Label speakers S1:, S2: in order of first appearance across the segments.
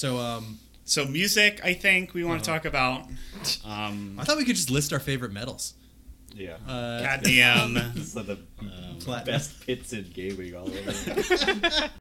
S1: So um,
S2: So music, I think we want to talk about. Um,
S1: I thought we could just list our favorite metals.
S3: Yeah.
S1: Uh,
S2: goddamn.
S3: so the
S1: Platinum.
S3: best pits in gaming all over.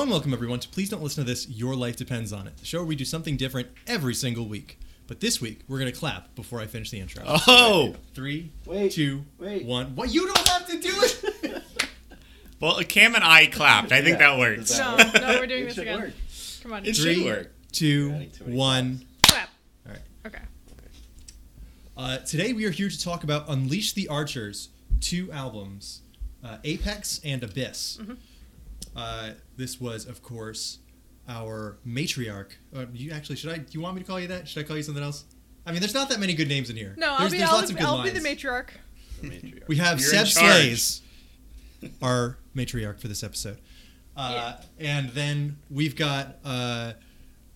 S1: Hello and welcome everyone to Please Don't Listen to This, Your Life Depends on It, the show where we do something different every single week. But this week, we're going to clap before I finish the intro.
S2: Oh,
S1: Three,
S3: Wait,
S1: two,
S3: wait.
S1: one. What? You don't have to do it!
S2: well, Cam and I clapped. I think
S3: Yeah,
S2: that works.
S3: does
S4: No,
S3: that
S4: no, we're doing
S3: It
S4: this
S3: should
S4: again.
S3: work.
S4: Come on.
S2: It
S1: Three.
S2: should work.
S1: two,
S3: Adding too many
S1: one.
S4: Clap.
S1: All right.
S4: Okay.
S1: Uh, today we are here to talk about Unleash the Archers, two albums, uh, Apex and Abyss. Uh, this was, of course, our matriarch. Uh, you actually should I? Do you want me to call you that? Should I call you something else? I mean, there's not that many good names in here.
S4: No, I'll be,
S1: there's
S4: I'll,
S1: lots of good
S4: I'll be the matriarch.
S3: The matriarch.
S1: We have
S2: You're
S1: Seb. Slays, our matriarch for this episode. Uh, And then we've got uh,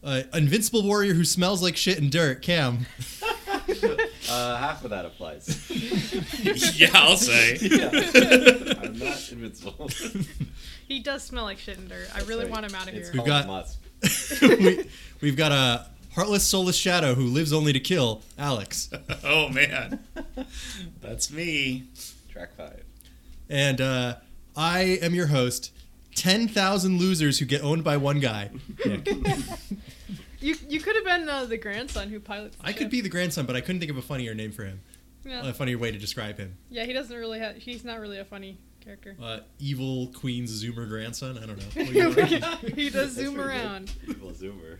S1: uh, Invincible Warrior who smells like shit and dirt, Cam.
S3: Uh, half of that applies.
S2: yeah, I'll say.
S3: yeah. I'm not invincible.
S4: He does smell like shit and dirt. I really
S3: Right.
S4: want him out of
S3: It's
S4: here.
S1: We've
S3: called
S1: got-
S3: Musk.
S1: we, we've got a heartless, soulless shadow who lives only to kill, Alex.
S2: Oh man, that's me.
S3: Track five.
S1: And uh, I am your host. 10,000 losers who get owned by one guy. Nick.
S4: You you could have been uh, the grandson who pilots. The
S1: I could be the grandson, but I couldn't think of a funnier name for him.
S4: Yeah.
S1: A funnier way to describe him.
S4: yeah, he doesn't really have. He's not really a funny character.
S1: Uh, evil Queen's Zoomer grandson? I don't know. What do you think?
S4: he does zoom around.
S3: Evil zoomer.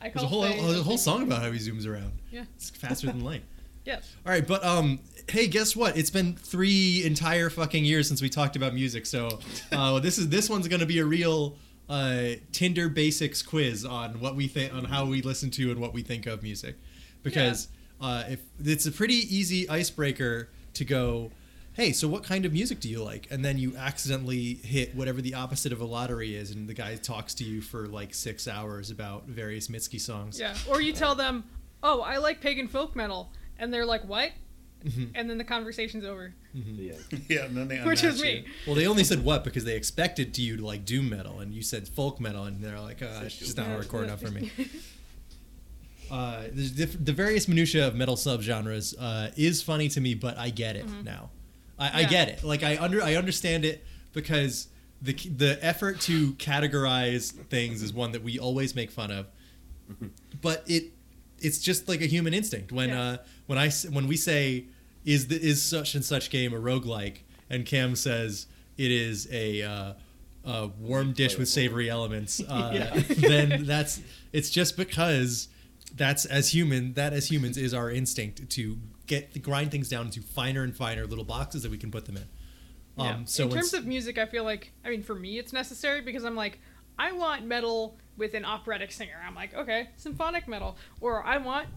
S4: I
S1: There's a whole,
S4: Faye-
S1: a whole song about how he zooms around.
S4: Yeah.
S1: It's faster than light.
S4: Yeah.
S1: All right, but um, hey, guess what? It's been three entire fucking years since we talked about music. So, uh, this is this one's gonna be a real uh, Tinder basics quiz on what we think on how we listen to and what we think of music, because uh, if it's a pretty easy icebreaker to go. Hey, so what kind of music do you like? And then you accidentally hit whatever the opposite of a lottery is, and the guy talks to you for like six hours about various Mitski songs.
S4: Yeah. Or you tell them, "Oh, I like pagan folk metal," and they're like, "What?"
S1: Mhm.
S4: And then the conversation's over.
S3: Yeah.
S2: Yeah, and then they
S4: Which is
S2: unmatch
S4: me.
S2: you.
S1: Well, they only said what because they expected you to like doom metal, and you said folk metal, and they're like, uh, it's just not
S4: Yeah.
S1: hardcore enough for me. Uh, the, the various minutia of metal subgenres uh, is funny to me, but I get it now. I, I
S4: Mm-hmm.
S1: Get it. Like I under I understand it because the the effort to categorize things is one that we always make fun of, but it it's just like a human instinct when
S4: Yeah.
S1: uh, when I s- when we say is the is such and such game a roguelike and Cam says it is a uh, a warm dish with savory elements uh,
S3: Yeah.
S1: then that's it's just because that's as human that as humans is our instinct to get grind things down into finer and finer little boxes that we can put them in um
S4: Yeah.
S1: so
S4: in terms of music, I feel like I mean for me it's necessary because I'm like I want metal with an operatic singer. I'm like okay, symphonic metal, or I want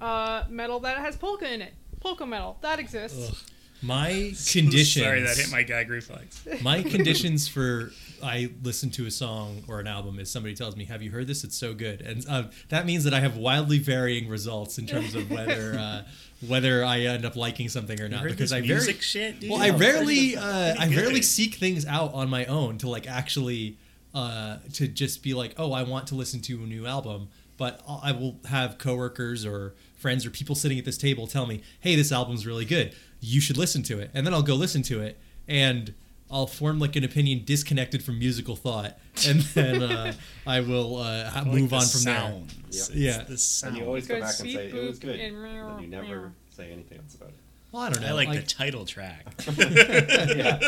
S4: uh, metal that has polka in it. Polka metal that exists.
S1: Ugh. my conditions
S2: Sorry, that hit my gag reflex.
S1: my conditions for I listen to a song or an album is somebody tells me, "Have you heard this? It's so good," and uh, that means that I have wildly varying results in terms of whether uh, whether I end up liking something or not.
S2: Heard
S1: Because
S2: this
S1: I
S2: music
S1: very
S2: shit, dude.
S1: well, I rarely uh, I rarely seek things out on my own to like actually uh, to just be like, oh, I want to listen to a new album. But I'll- have coworkers or friends or people sitting at this table tell me, hey, this album's really good. You should listen to it, and then I'll go listen to it and I'll form like an opinion disconnected from musical thought, and then uh, I will uh,
S2: I like
S1: move
S2: the
S1: on from there.
S2: sounds.
S3: Yeah.
S2: It's
S1: Yeah.
S2: the
S3: And you always go back and say it was good,
S4: and
S3: and you never say anything else about it.
S1: Well, I don't know.
S2: I like,
S1: like-
S2: the title track.
S3: yeah.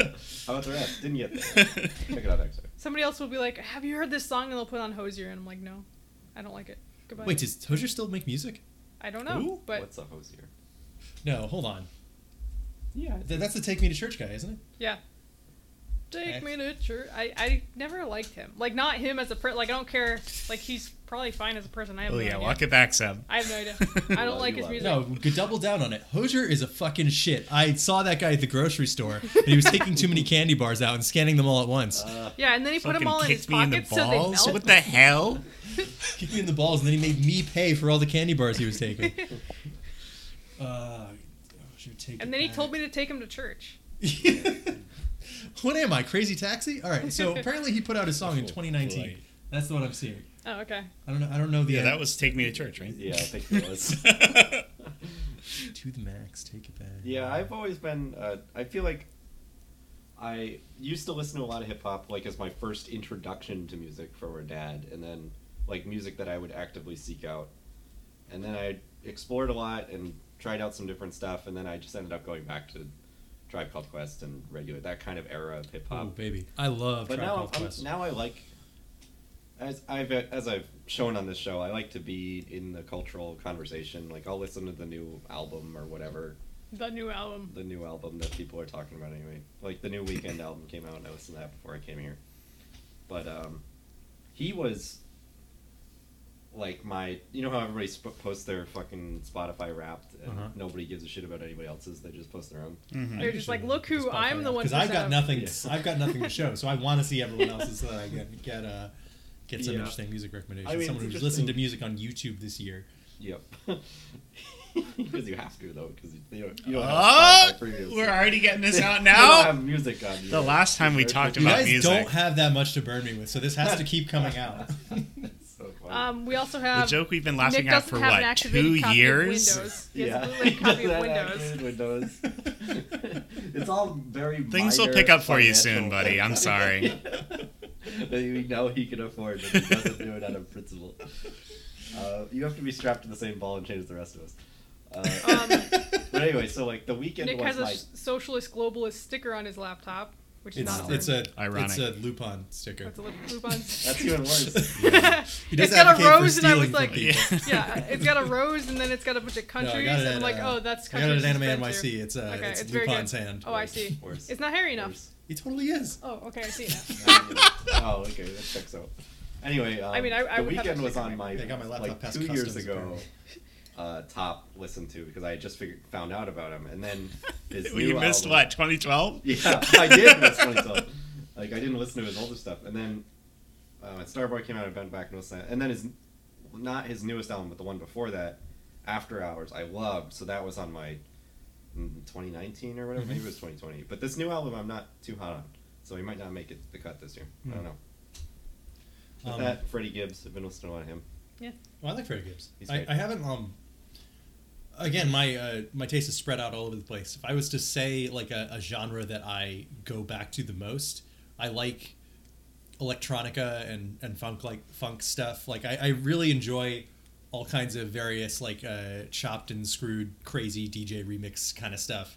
S3: How about the rest? Didn't get there. Check it out next time.
S4: Somebody else will be like, "Have you heard this song?" And they'll put on Hozier, and I'm like, "No, I don't like it. Goodbye."
S1: Wait, does Hozier still make music?
S4: I don't know,
S1: Who?
S4: but
S3: What's a hosier?
S1: No, hold on.
S3: Yeah.
S1: Th- That's the Take Me to Church guy, isn't it?
S4: yeah. Take me to church. I, I never liked him. Like not him as a per. Like I don't care. Like he's probably fine as a person. I have
S2: oh
S4: no
S2: yeah,
S4: idea.
S2: walk it back, Seb.
S4: I have no idea. I don't like his music.
S1: No, good double down on it. Hozier is a fucking shit. I saw that guy at the grocery store, and he was taking too many candy bars out and scanning them all at once.
S3: Uh,
S4: Yeah, and then he put them all in his
S2: kicked me in the
S4: pockets so they
S2: balls.
S4: melt.
S2: What the hell?
S1: Kicked me in the balls, and then he made me pay for all the candy bars he was taking. Uh, Hozier, take
S4: and
S1: it
S4: then he told me to take him to church.
S1: What am I, Crazy Taxi? All right, so apparently he put out his song in 2019.
S2: Right.
S1: That's what I'm seeing.
S4: Oh, okay.
S1: I don't know. I don't know the
S2: Yeah,
S1: end.
S2: that was Take Me to Church, right?
S3: yeah, I think it was.
S1: to the max. Take it back.
S3: Yeah, I've always been. Uh, I feel like I used to listen to a lot of hip hop, like as my first introduction to music from our dad, and then like music that I would actively seek out. And then I explored a lot and tried out some different stuff, and then I just ended up going back to Tribe Called Quest and regular that kind of era of hip
S1: Oh
S3: hop.
S1: baby, I love.
S3: but
S1: Tribe
S3: now,
S1: Called
S3: I'm,
S1: Quest.
S3: now I like. As I've as I've shown on this show, I like to be in the cultural conversation. Like I'll listen to the new album or whatever
S4: The new album.
S3: the new album that people are talking about anyway. Like the new Weeknd album came out, and I listened to that before I came here. But um, he was like my, you know how everybody sp- posts their fucking Spotify Wrapped, and
S1: Uh-huh.
S3: nobody gives a shit about anybody else's. They just post their own.
S2: Mhm.
S4: They're just like, look who I'm the one
S1: because I've got nothing.
S3: Yeah.
S1: I've got nothing to show, so I want to see everyone else's so that I get get uh, get some
S3: Yeah.
S1: interesting music recommendations.
S3: I mean,
S1: Someone who's listened to music on YouTube this year.
S3: Yep. Because you have to though, because you, you don't, you don't
S2: Oh,
S3: have Spotify
S2: we're already getting this out
S3: You don't
S2: now.
S3: have music on. you
S2: The
S3: know.
S2: last time we
S3: It's
S2: talked
S1: You
S2: about
S1: guys
S2: music.
S1: don't have that much to burn me with, so this has to keep coming out.
S3: It's so funny.
S4: Um, we also
S2: The
S4: have.
S2: joke we've been laughing
S4: Nick
S2: at
S4: doesn't
S2: for
S4: have an
S2: what two
S4: copy
S2: years?
S4: Windows.
S3: Yeah,
S4: copy Windows.
S3: Windows. it's all very.
S2: Things will pick up for you soon, buddy. I'm sorry.
S3: that we know he can afford, but he doesn't do it out of principle. Uh, you have to be strapped to the same ball and chain as the rest of us. Uh,
S4: Um,
S3: but anyway, so like the Weeknd
S4: Nick
S3: was
S4: has a
S3: like
S4: s- socialist globalist sticker on his laptop, which is
S1: it's
S4: not
S1: it's a
S2: Ironic.
S1: it's a Lupin sticker.
S4: That's a little Lupin's.
S3: that's even worse.
S1: He
S4: it's got a rose, and I was like,
S1: people.
S4: yeah, it's got a rose, and then it's got a bunch of
S1: No,
S4: countries.
S1: I got it
S4: and I'm like,
S1: uh,
S4: oh, that's
S1: I got
S4: countries.
S1: it at Anime
S4: been
S1: NYC.
S4: through.
S1: It's uh,
S4: Okay,
S1: it's,
S4: it's very
S1: Lupin's hand.
S4: Oh, I see.
S3: Worse.
S4: It's not hairy enough.
S3: Worse.
S1: He totally is.
S4: Oh, okay, I see it
S3: oh, okay, that checks out. Anyway, um,
S4: I mean, I- I
S3: the
S4: Weeknd
S3: was on
S4: on
S3: my
S1: I got my laptop
S3: like
S1: past
S3: two years ago.
S1: Apparently.
S3: Uh, top listened to because I had just figured found out about him, and then his
S2: you
S3: new
S2: missed
S3: album-
S2: what 2012?
S3: Yeah, I did miss 2012. Like I didn't listen to his older stuff, and then uh, when Starboy came out, I went back and listened. And then his not his newest album, but the one before that, After Hours, I loved. So that was on my mm, 2019 or whatever. Maybe it was 2020. But this new album, I'm not too hot on, so he might not make it the cut this year. I don't
S1: Hmm.
S3: know. With
S1: Um,
S3: that Freddie Gibbs, I've been listening to a lot of him. Yeah.
S1: Well, I like Freddie Gibbs.
S3: He's
S1: I. I haven't. Um, again, my uh, my taste is spread out all over the place. If I was to say like a, a genre that I go back to the most, I like electronica and and funk like funk stuff. Like I, I really enjoy all kinds of various like uh, chopped and screwed crazy DJ remix kind of stuff.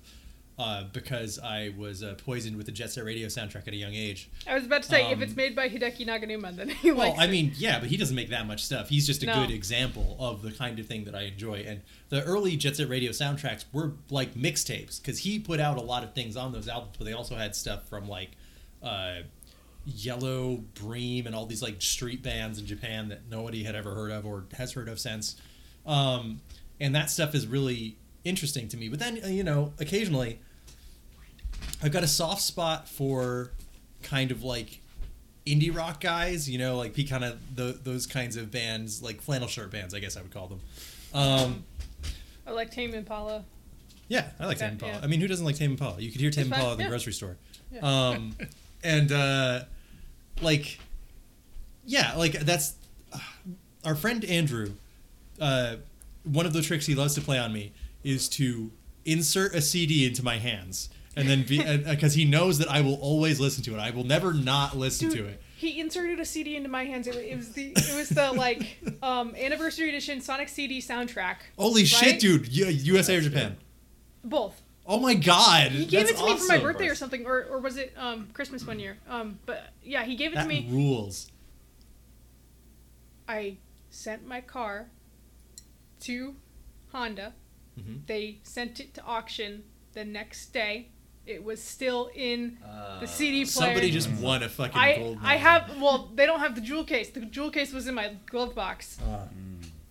S1: Uh, because I was uh, poisoned with the Jet Set Radio soundtrack at a young age.
S4: I was about to say, if
S1: Um,
S4: it's made by Hideki Naganuma, then he
S1: Well,
S4: likes
S1: I
S4: it.
S1: mean, yeah, but he doesn't make that much stuff. He's just a
S4: No.
S1: good example of the kind of thing that I enjoy. And the early Jet Set Radio soundtracks were like mixtapes because he put out a lot of things on those albums, but they also had stuff from like uh, Yellow, Bream, and all these like street bands in Japan that nobody had ever heard of or has heard of since. Um, and that stuff is really interesting to me. But then, uh, you know, occasionally I've got a soft spot for kind of like indie rock guys, you know, like be kind of the, those kinds of bands, like flannel shirt bands, I guess I would call them. Um,
S4: I like Tame Impala.
S1: yeah, I like Tame Impala.
S4: yeah.
S1: I mean, who doesn't like Tame Impala? You could hear Tame Impala at the grocery store.
S4: Yeah.
S1: Um, and uh, like, yeah, like that's uh, our friend Andrew. Uh, one of the tricks he loves to play on me is to insert a CD into my hands and then because he knows that I will always listen to it. I will never not listen
S4: Dude,
S1: to it.
S4: He inserted a CD into my hands. It, wa- it was the it was the like um, anniversary edition Sonic CD soundtrack.
S1: Holy
S4: Right?
S1: shit, dude! U- USA or Japan?
S4: Both.
S1: Oh my god!
S4: He gave
S1: that's
S4: it to me for my birthday or something, or, or was it um, Christmas one year? Um, but yeah, he gave it
S1: That
S4: to me.
S1: rules.
S4: I sent my car to Honda.
S1: Mhm.
S4: They sent it to auction the next day. It was still in
S3: Uh,
S4: the CD player.
S1: Somebody just won a fucking
S4: I
S1: gold.
S4: I have well, they don't have the jewel case. The jewel case was in my glove box,
S1: Uh,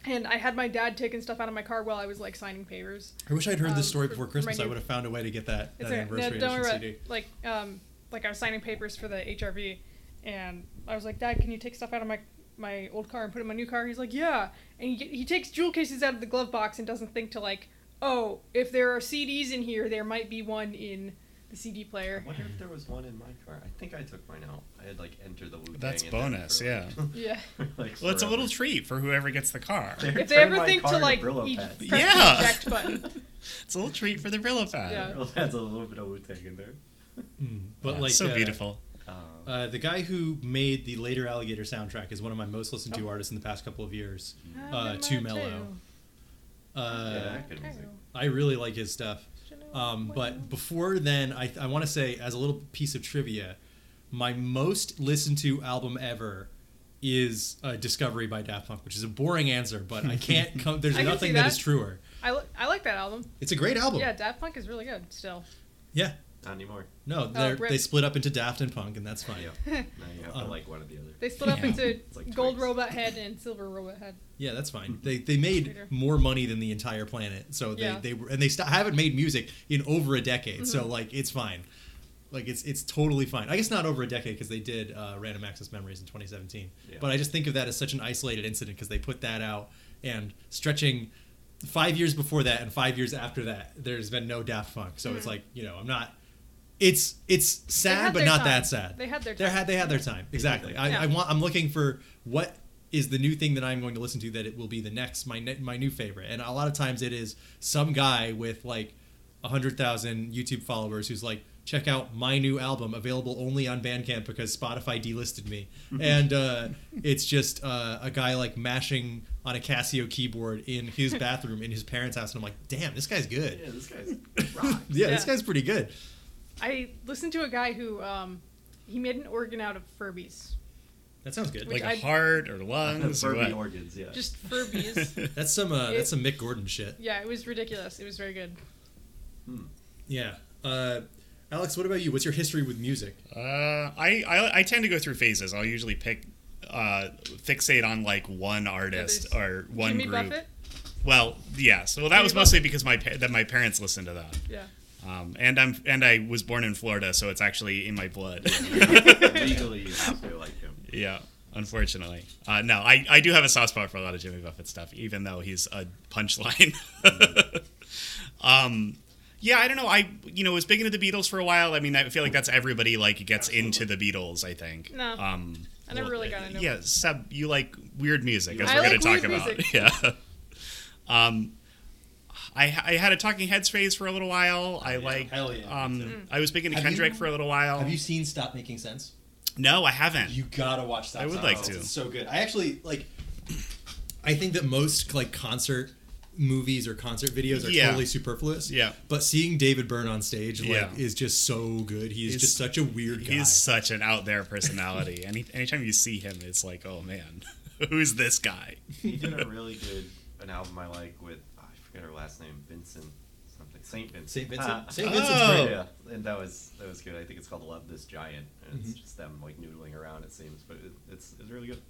S4: and I had my dad taking stuff out of my car while I was like signing papers.
S1: I wish I'd heard this
S4: Um,
S1: story
S4: for-
S1: before Christmas.
S4: my
S1: I would have found a way to get that,
S4: It's
S1: that
S4: okay.
S1: anniversary
S4: No, don't worry
S1: edition CD.
S4: it. Like um like I was signing papers for the HRV, and I was like, Dad, can you take stuff out of my my old car and put it in my new car? He's like, Yeah, and he he takes jewel cases out of the glove box and doesn't think to like, oh, if there are CDs in here, there might be one in the CD player.
S3: I
S4: player.
S3: wonder if there was one in my car. I think I took mine out. I had like enter the Wu
S2: That's bonus,
S3: for,
S2: yeah.
S3: like-
S4: Yeah.
S3: like
S2: Well, it's a little treat for whoever gets the car.
S3: There-
S4: If they ever think to like
S3: Brillo
S4: each
S3: pads.
S4: press
S2: Yeah.
S4: the eject button.
S2: It's a little treat for the Brillo pad.
S4: Yeah.
S3: Brillo pads a little bit of Wu Tang in there.
S1: Mm, But
S2: Yeah,
S1: like
S2: so
S1: uh,
S2: beautiful.
S3: Um,
S1: Uh, the guy who made the later Alligator soundtrack is one of my most listened to
S4: Oh.
S1: artists in the past couple of years.
S4: I've
S1: Uh, Too
S4: my
S1: Mellow.
S4: tail.
S1: Uh,
S3: Yeah, good music.
S1: I really like his stuff. Um, but before then, I, I want to say, as a little piece of trivia, my most listened to album ever is uh, Discovery by Daft Punk, which is a boring answer, but I can't come. There's
S4: can
S1: nothing that
S4: that.
S1: is truer.
S4: I, li- I like that album.
S1: It's a great album.
S4: Yeah, Daft Punk is really good still.
S1: Yeah.
S3: Not anymore.
S1: No, they're,
S4: rip.
S1: they split up into Daft and Punk, and that's fine.
S3: Yeah. now you have to like one or the other.
S4: They split up
S2: Yeah.
S4: into
S3: It's like
S4: Gold
S3: Twix.
S4: Robot Head and Silver Robot Head.
S1: Yeah, that's fine. They they made
S4: Later.
S1: more money than the entire planet, so they
S4: Yeah.
S1: they were and they st- haven't made music in over a decade. So
S4: Mhm.
S1: like it's fine, like it's it's totally fine. I guess not over a decade because they did uh, Random Access Memories in 2017.
S3: Yeah.
S1: But I just think of that as such an isolated incident because they put that out and stretching five years before that and five years after that, there's been no Daft Punk. So it's
S4: Mhm.
S1: like you know I'm not. It's it's sad, but not
S4: time.
S1: that sad.
S4: They had their
S1: They
S4: time.
S1: had they had their time exactly. I,
S4: Yeah.
S1: I want I'm looking for what is the new thing that I'm going to listen to that it will be the next my ne- my new favorite. And a lot of times it is some guy with like a hundred thousand YouTube followers who's like, check out my new album available only on Bandcamp because Spotify delisted me. and uh, it's just uh, a guy like mashing on a Casio keyboard in his bathroom in his parents' house, and I'm like, damn, this guy's good.
S3: Yeah, this guy's rock.
S1: yeah, this guy's pretty good.
S4: I listened to a guy who um, he made an organ out of Furbies.
S1: That sounds good.
S4: Which
S2: Like a
S4: I-
S2: heart or lungs
S3: Furby
S2: what?
S3: organs, yeah.
S4: Just Furbies.
S1: That's some uh,
S4: It-
S1: that's some Mick Gordon shit.
S4: yeah, it was ridiculous. It was very good.
S3: Hmm.
S1: Yeah. Uh, Alex, what about you? What's your history with music?
S2: Uh, I, I I tend to go through phases. I'll usually pick uh, fixate on like one artist
S4: there's
S2: or one
S4: Jimmy
S2: group.
S4: Buffett.
S2: Well, yeah. So well, that
S4: Jimmy
S2: was mostly because my pa- that my parents listened to that.
S4: Yeah.
S2: Um, and I'm and I was born in Florida, so it's actually in my blood.
S3: Legally, you have to like him.
S2: yeah, unfortunately. Uh, no, I, I do have a soft spot for a lot of Jimmy Buffett stuff, even though he's a punchline. um, yeah, I don't know. I you know was big into the Beatles for a while. I mean, I feel like that's everybody like gets into the Beatles. I think.
S4: No,
S2: Um,
S4: I never really got into it.
S2: Yeah, Seb, you like weird music, as
S4: I
S2: we're going
S4: like
S2: to talk
S4: weird
S2: about.
S4: music.
S2: Yeah. um, I I had a Talking Heads phase for a little while. I like.
S1: Hell yeah,
S2: Um,
S4: too.
S2: I was big into
S1: Have
S2: Kendrick
S1: you-
S2: for a little while.
S1: Have you seen Stop Making Sense?
S2: No, I haven't.
S1: You gotta watch Stop.
S2: I would
S1: Making
S2: like
S1: Sense.
S2: to.
S1: It's so good. I actually like. I think that most like concert movies or concert videos are
S2: Yeah.
S1: totally superfluous.
S2: Yeah.
S1: But seeing David Byrne on stage like
S2: Yeah.
S1: is just so good. He's,
S2: He's-
S1: just such a weird guy.
S2: He's such an out there personality. Any anytime you see him, it's like, oh man, who's this guy?
S3: He did a really good an album I like with oh, I forget her last name, Vincent something, Saint Vincent.
S1: Saint Vincent.
S3: Ah.
S1: Saint
S2: Oh.
S1: Great.
S3: Yeah, and that was that was good. I think it's called Love This Giant, and it's
S1: Mhm.
S3: just them like noodling around. It seems, but it, it's it's really good.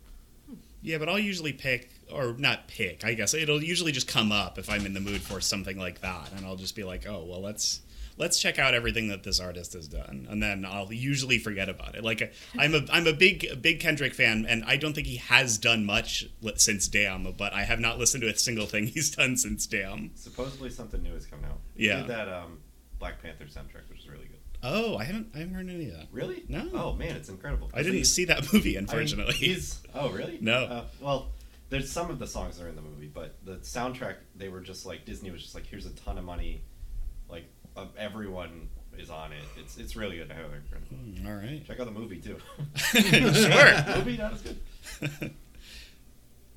S2: Yeah, but I'll usually pick, or not pick. I guess it'll usually just come up if I'm in the mood for something like that, and I'll just be like, oh well, let's let's check out everything that this artist has done, and then I'll usually forget about it. Like I'm a I'm a big big Kendrick fan, and I don't think he has done much since Damn, but I have not listened to a single thing he's done since Damn.
S3: Supposedly something new is coming out. He
S2: Yeah.
S3: did that um, Black Panther soundtrack, which is really good.
S2: Oh, I haven't I haven't heard any of that.
S3: Really?
S2: No.
S3: Oh man, it's incredible.
S2: I didn't see that movie,
S3: I mean,
S2: unfortunately.
S3: he's oh really?
S2: No.
S3: Uh, well, there's some of the songs that are in the movie, but the soundtrack they were just like Disney was just like here's a ton of money, like of everyone is on it. It's it's really good. I highly recommend.
S2: All right.
S3: Check out the movie too.
S2: sure.
S3: movie not as good.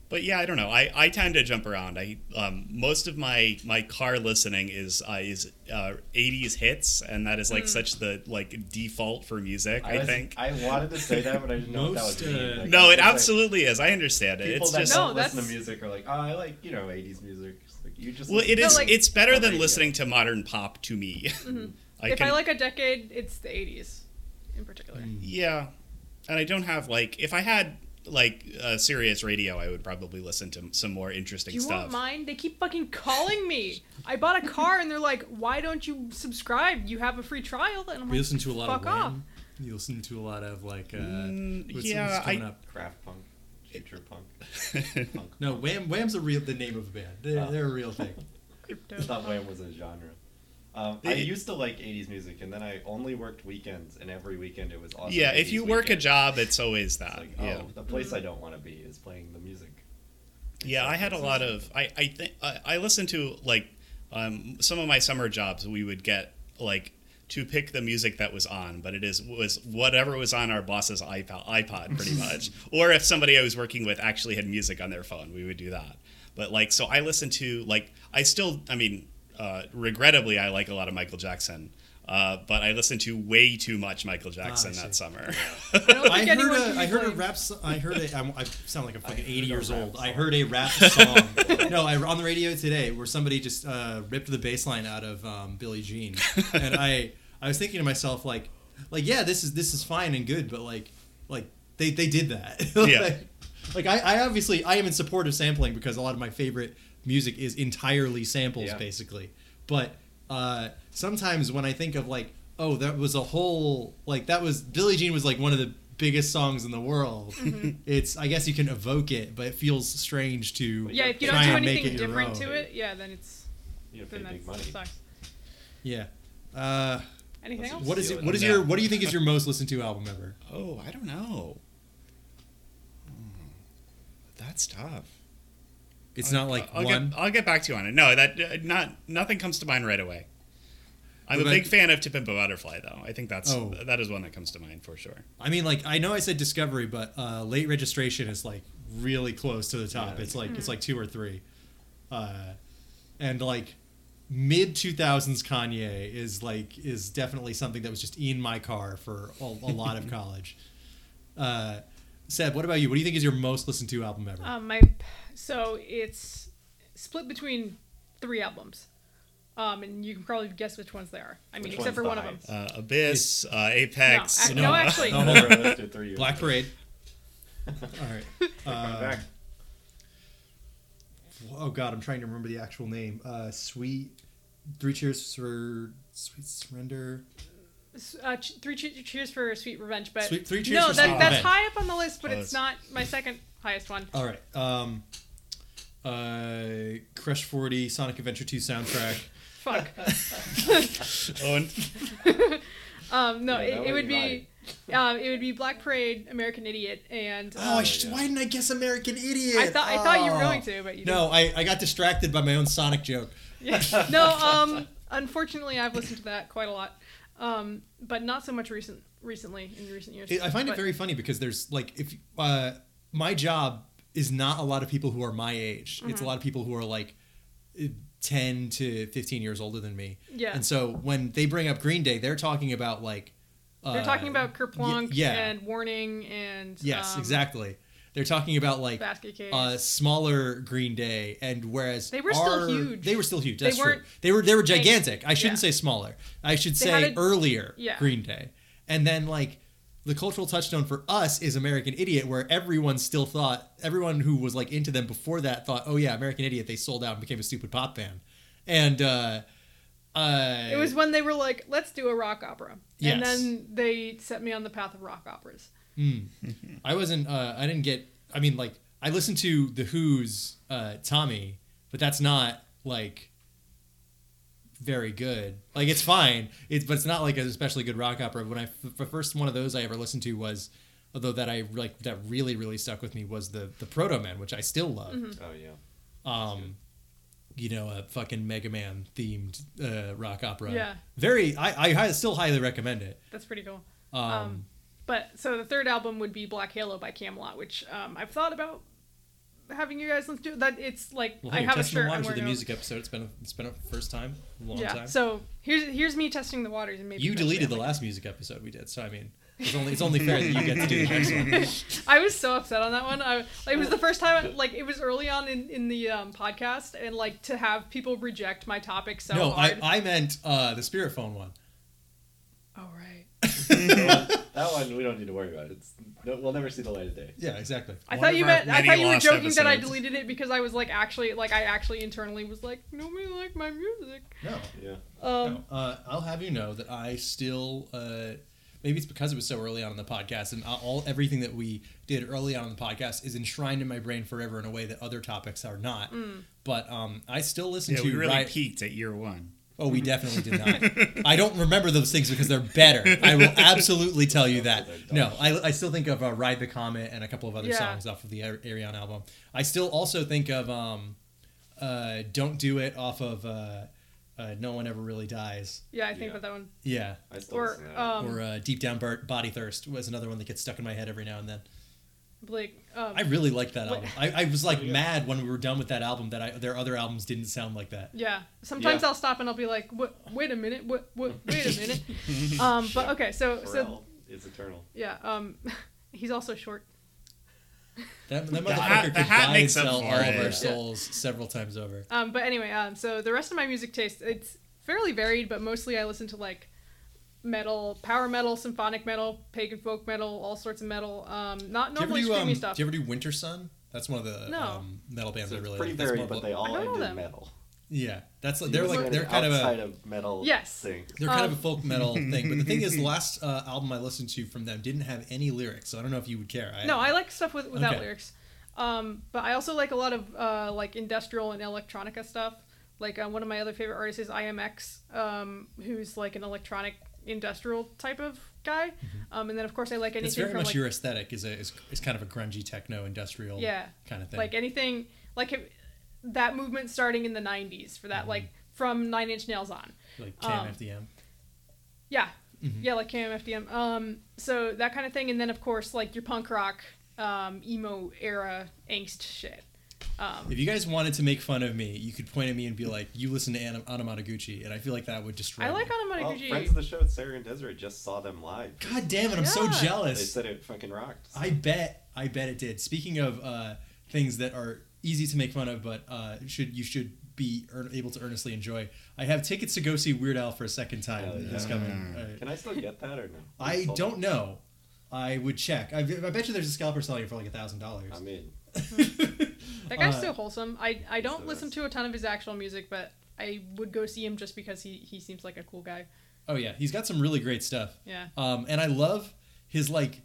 S2: But yeah, I don't know. I, I tend to jump around. I um, most of my my car listening is uh, is uh, 80s hits, and that is like such the like default for music. I,
S3: was-
S2: think.
S3: I wanted to say that, but I didn't know what that
S1: Most,
S3: would mean.
S1: uh,
S3: Like,
S2: no, it
S3: was like,
S2: absolutely is. I understand it.
S3: People
S2: It's
S3: that
S2: just
S4: No,
S3: don't listen to music are like, oh, I like you know 80s music. It's you just.
S2: well,
S3: listen
S2: it
S3: to
S2: is.
S4: like-
S2: it's better than listening to modern pop to me. I
S4: if
S2: can,
S4: I like a decade, it's the 80s in particular.
S2: yeah, and I don't have like if I had like uh, Sirius radio, I would probably listen to some more interesting
S4: Do you
S2: stuff.
S4: want mine? They keep fucking calling me. I bought a car and they're like, "Why don't you subscribe? You have a free trial." And I'm
S1: We
S4: like,
S1: listen to a lot
S4: Fuck
S1: of
S4: off.
S1: You listen to a lot of like uh,
S2: Mm,
S1: what's,
S2: yeah,
S1: coming
S2: I-
S1: up?
S3: craft punk, future punk. punk.
S1: No, Wham. Wham's a real the name of a band. They're,
S3: Oh.
S1: they're a real thing.
S4: Crypto
S3: I thought Wham was a genre. Um, I used to like 80s music, and then I only worked weekends, and every weekend it was awesome.
S2: yeah, if
S3: 80s
S2: you work a job, it's always
S3: It's
S2: that.
S3: like,
S2: yeah.
S3: oh, the place I don't want to be is playing the music.
S2: Yeah, I had a lot of. I I think I, I listened to like um, some of my summer jobs. We would get like to pick the music that was on, but it is was whatever was on our boss's iPod, iPod pretty much. or if somebody I was working with actually had music on their phone, we would do that. But like, so I listened to like I still. I mean, uh, regrettably, I like a lot of Michael Jackson. Uh, but I listened to way too much Michael Jackson
S1: Ah,
S2: that summer.
S4: I
S1: I heard
S4: anyone
S1: a,
S4: can
S1: I
S4: be
S1: heard a rap. So- I heard a. I'm, I sound like I'm fucking 80 years
S3: rap
S1: old. I heard a rap song. no, I on the radio today where somebody just uh, ripped the bass line out of um, Billie Jean, and I I was thinking to myself like like yeah this is this is fine and good, but like like they they did that.
S2: Yeah.
S1: like, like I, I obviously I am in support of sampling because a lot of my favorite music is entirely samples
S3: Yeah.
S1: basically. But uh, sometimes when I think of like, oh, that was a whole like that was Billie Jean was like one of the biggest songs in the world. mm-hmm. It's I guess you can evoke it, but it feels strange to
S4: Yeah, if you
S1: try
S4: don't do
S1: and make
S4: anything
S1: it
S4: different to it, yeah, then it's
S3: You know,
S4: then
S3: pay big
S4: that
S3: money.
S4: sucks.
S1: Yeah. Uh,
S4: Anything
S3: Let's
S4: else?
S1: what is it?
S3: it.
S1: What is your? What do you think is your most listened to album ever?
S2: Oh, I don't know. Hmm. That's tough.
S1: It's
S2: I'll-
S1: not like
S2: I'll
S1: one.
S2: Get, I'll get back to you on it. No, that uh, not nothing comes to mind right away. I'm
S1: What
S2: a
S1: about-
S2: big fan of To Pimp a Butterfly, though. I think that's
S1: Oh.
S2: that is one that comes to mind for sure.
S1: I mean, like I know I said Discovery, but uh, Late Registration is like really close to the top.
S3: Yeah.
S1: It's like it's like two or three, uh, and like mid two thousands Kanye is like is definitely something that was just in my car for a, a lot of college. Uh, Seb, what about you? What do you think is your most listened to album ever?
S4: Um, my so it's split between three albums, um, and you can probably guess which ones they are. I mean,
S3: Which
S4: except for one of them.
S2: Uh, Abyss, uh, Apex.
S4: No,
S1: No,
S4: no, actually,
S1: no,
S3: Never listed three years
S1: Black. Parade. All right. Uh,
S3: back.
S1: Oh God, I'm trying to remember the actual name. Uh, Sweet. Three Cheers for Sweet Surrender.
S4: Uh, three che- cheers for Sweet Revenge, but
S1: Sweet- Three Cheers
S4: no,
S1: for
S4: that,
S1: Sweet
S4: that's
S1: Revenge.
S4: high up on the list, but
S2: Oh,
S4: it's
S2: it's-
S4: not my second highest one.
S1: All right. Um, uh, Crush 40, Sonic Adventure 2 soundtrack.
S4: Fuck.
S2: Owen.
S4: Um, no,
S3: Yeah,
S4: it, it
S3: would
S4: would
S3: be
S4: be, um, it would be Black Parade, American Idiot, and
S1: Oh, I
S4: um,
S1: sh- why didn't I guess American Idiot?
S4: I thought I thought you were
S1: Oh.
S4: going to, but you
S1: No, I, I got distracted by my own Sonic joke.
S4: Yeah. No, um, unfortunately, I've listened to that quite a lot, um, but not so much recent recently in recent years.
S1: It, I find it very funny because there's like if uh, my job is not a lot of people who are my age. It's
S4: Mm-hmm.
S1: a lot of people who are like uh, 10 to 15 years older than me.
S4: Yeah.
S1: And so when they bring up Green Day, they're talking about like
S4: They're
S1: uh,
S4: talking about Kerplunk
S1: yeah.
S4: and Warning and
S1: Yes,
S4: um,
S1: exactly. They're talking about like
S4: Basket Case.
S1: uh, smaller Green Day, and whereas
S4: They were still huge.
S1: They were still huge.
S4: They
S1: That's true.
S4: weren't
S1: They were they were gigantic. I shouldn't
S4: yeah.
S1: say smaller. I should
S4: They
S1: say
S4: a-
S1: earlier
S4: Yeah.
S1: Green Day, and then like the cultural touchstone for us is American Idiot, where everyone still thought everyone who was like into them before that thought, oh yeah, American Idiot. They sold out and became a stupid pop band, and uh, uh,
S4: it was when they were like, "Let's do a rock opera,"
S1: Yes.
S4: and then they set me on the path of rock operas.
S1: I wasn't. Uh, I didn't get. I mean, like I listened to the Who's uh, Tommy, but that's not like very good. Like it's fine. It's but it's not like an especially good rock opera. When I the first one of those I ever listened to was, although that I like that really really stuck with me was the the Protomen, which I still love.
S3: Oh yeah.
S1: Um, you know, a fucking Mega Man themed uh, rock opera.
S4: Yeah.
S1: Very. I, I still highly recommend it.
S4: That's pretty cool.
S1: Um,
S4: Um, But so the third album would be Black Halo by Kamelot, which um, I've thought about having you guys listen to. That it's like
S1: well,
S4: I
S1: hey,
S4: have a
S1: the
S4: shirt. I'm
S1: waters the music episode. It's been a, it's been a first time, a long
S4: yeah.
S1: time.
S4: So here's here's me testing the waters and maybe
S1: you deleted the last music episode we did, so I mean, it's only it's only fair that you get to do the next one.
S4: I was so upset on that one. I, it was the first time, like, it was early on in, in the um, podcast, and like to have people reject my topic so
S1: no, I,
S4: hard.
S1: I meant uh, the Spirit Phone one.
S4: oh right.
S3: that one we don't need to worry about. It's no, we'll never see the light of day.
S1: Yeah, exactly.
S4: I
S2: One
S4: thought you meant. I thought you were
S2: lost
S4: joking that I deleted it because I was like actually like I actually internally was like nobody liked my music.
S1: No,
S3: Yeah.
S4: Um,
S1: no. Uh, I'll have you know that I still. Uh, maybe it's because it was so early on in the podcast, and all everything that we did early on in the podcast is enshrined in my brain forever in a way that other topics are not.
S4: Mm.
S1: But um, I still listen
S2: Yeah,
S1: to
S2: we really
S1: Riot-
S2: peaked at year one.
S1: Oh, we definitely did not. I don't remember those things because they're better. I will absolutely tell you that. No, I, I still think of uh, "Ride the Comet" and a couple of other
S4: Yeah.
S1: songs off of the Ar- Ariana album. I still also think of um, uh, "Don't Do It" off of uh, uh, "No One Ever Really Dies."
S4: yeah, I think
S3: Yeah.
S4: about that one.
S1: Yeah,
S3: I still
S4: Or
S3: that.
S4: um,
S1: or uh, "Deep Down Bur- Body Thirst" was another one that gets stuck in my head every now and then.
S4: Blake. Um,
S1: I really liked that album. I, I was like
S3: Yeah.
S1: mad when we were done with that album that I, their other albums didn't sound like that.
S4: yeah. Sometimes
S3: Yeah.
S4: I'll stop and I'll be like, "What? Wait a minute. What? What? Wait a minute." um, but okay, so so
S3: Pharrell is eternal.
S4: yeah. Um, he's also short.
S1: That, that
S2: The
S1: motherfucker
S2: hat-
S1: could
S2: the hat
S1: buy
S2: makes
S1: and
S2: up
S1: sell
S2: for
S1: all of
S2: it.
S1: our
S2: Yeah.
S1: souls several times over.
S4: Um, but anyway, um, so the rest of my music taste it's fairly varied, but mostly I listen to like metal, power metal, symphonic metal, pagan folk metal, all sorts of metal. Um, not
S1: Do you, ever
S4: normally
S1: do,
S4: screamy
S1: um,
S4: stuff.
S1: do you ever do Wintersun? That's one of the
S4: No.
S1: um, metal bands
S3: So
S1: I really
S3: pretty
S1: like. That's
S3: varied, but they all
S4: don't
S3: end in metal.
S1: Yeah, that's
S3: You
S1: they're like they're kind of a
S3: of metal
S4: Yes.
S3: thing.
S1: they're kind of
S4: Um,
S1: a folk metal thing. But the thing is, the last uh, album I listened to from them didn't have any lyrics, so I don't know if you would care.
S4: no, I like stuff with, without
S1: Okay.
S4: lyrics. Um, but I also like a lot of uh, like industrial and electronica stuff. Like uh, one of my other favorite artists is IAMX, um, who's like an electronic industrial type of guy. Um, and then of course I like anything
S1: It's very
S4: from
S1: much
S4: like
S1: your aesthetic. Is a is, is kind of a grungy techno industrial
S4: Yeah.
S1: kind of thing.
S4: like anything like if, that movement starting in the 90s for that
S1: Mm-hmm.
S4: like from Nine Inch Nails on.
S1: like
S4: um,
S1: KMFDM.
S4: Yeah.
S1: Mhm.
S4: Yeah, like KMFDM. Um, so that kind of thing, and then of course like your punk rock, um, emo era angst shit. Um,
S1: If you guys wanted to make fun of me, you could point at me and be like, "You listen to Anna, Anamanaguchi," and I feel like that would destroy.
S4: I like
S1: me.
S3: Well, friends of the show, Sarah and Desiree, just saw them live.
S1: God damn it! I'm so
S4: Yeah.
S3: They
S1: jealous.
S3: said it fucking rocked.
S1: I bet. I bet it did. Speaking of uh, things that are easy to make fun of, but uh, should you should be earn, able to earnestly enjoy. I have tickets to go see Weird Al for a second time
S3: Hell
S1: this coming.
S2: Mm.
S1: uh,
S3: Can I still get that or no?
S1: I don't know. I would check. I, I bet you there's a scalper selling it for like a thousand dollars.
S3: I mean,
S4: that guy's
S1: uh,
S4: so wholesome. I I don't listen
S3: best.
S4: to a ton of his actual music, but I would go see him just because he he seems like a cool guy.
S1: Oh yeah, he's got some really great stuff.
S4: Yeah.
S1: Um, and I love his like,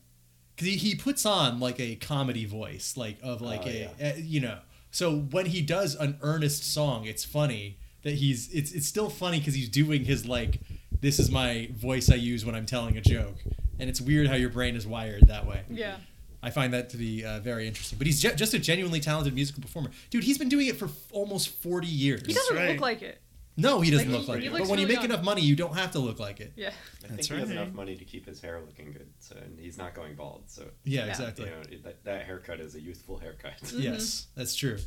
S1: cause he, he puts on like a comedy voice, like of like
S3: Oh,
S1: a,
S3: yeah.
S1: uh, you know. So when he does an earnest song, it's funny that he's it's it's still funny because he's doing his like this is my voice I use when I'm telling a joke, and it's weird how your brain is wired that way.
S4: Yeah.
S1: I find that to be uh, very interesting. But he's ju- just a genuinely talented musical performer, dude. He's been doing it for f- almost forty years.
S4: He doesn't
S2: right.
S4: look like it.
S1: No, he doesn't
S4: Like,
S1: look
S4: he-
S1: like
S4: he
S1: it.
S4: looks
S1: But when you
S4: really
S1: make
S4: young.
S1: enough money, you don't have to look like it.
S4: Yeah.
S3: I
S2: That's
S3: think he has
S2: right.
S3: enough money to keep his hair looking good, so and he's not going bald. So
S1: Yeah,
S4: Yeah.
S1: exactly.
S3: you know it- that, that haircut is a youthful haircut. Mm-hmm.
S1: Yes, that's true.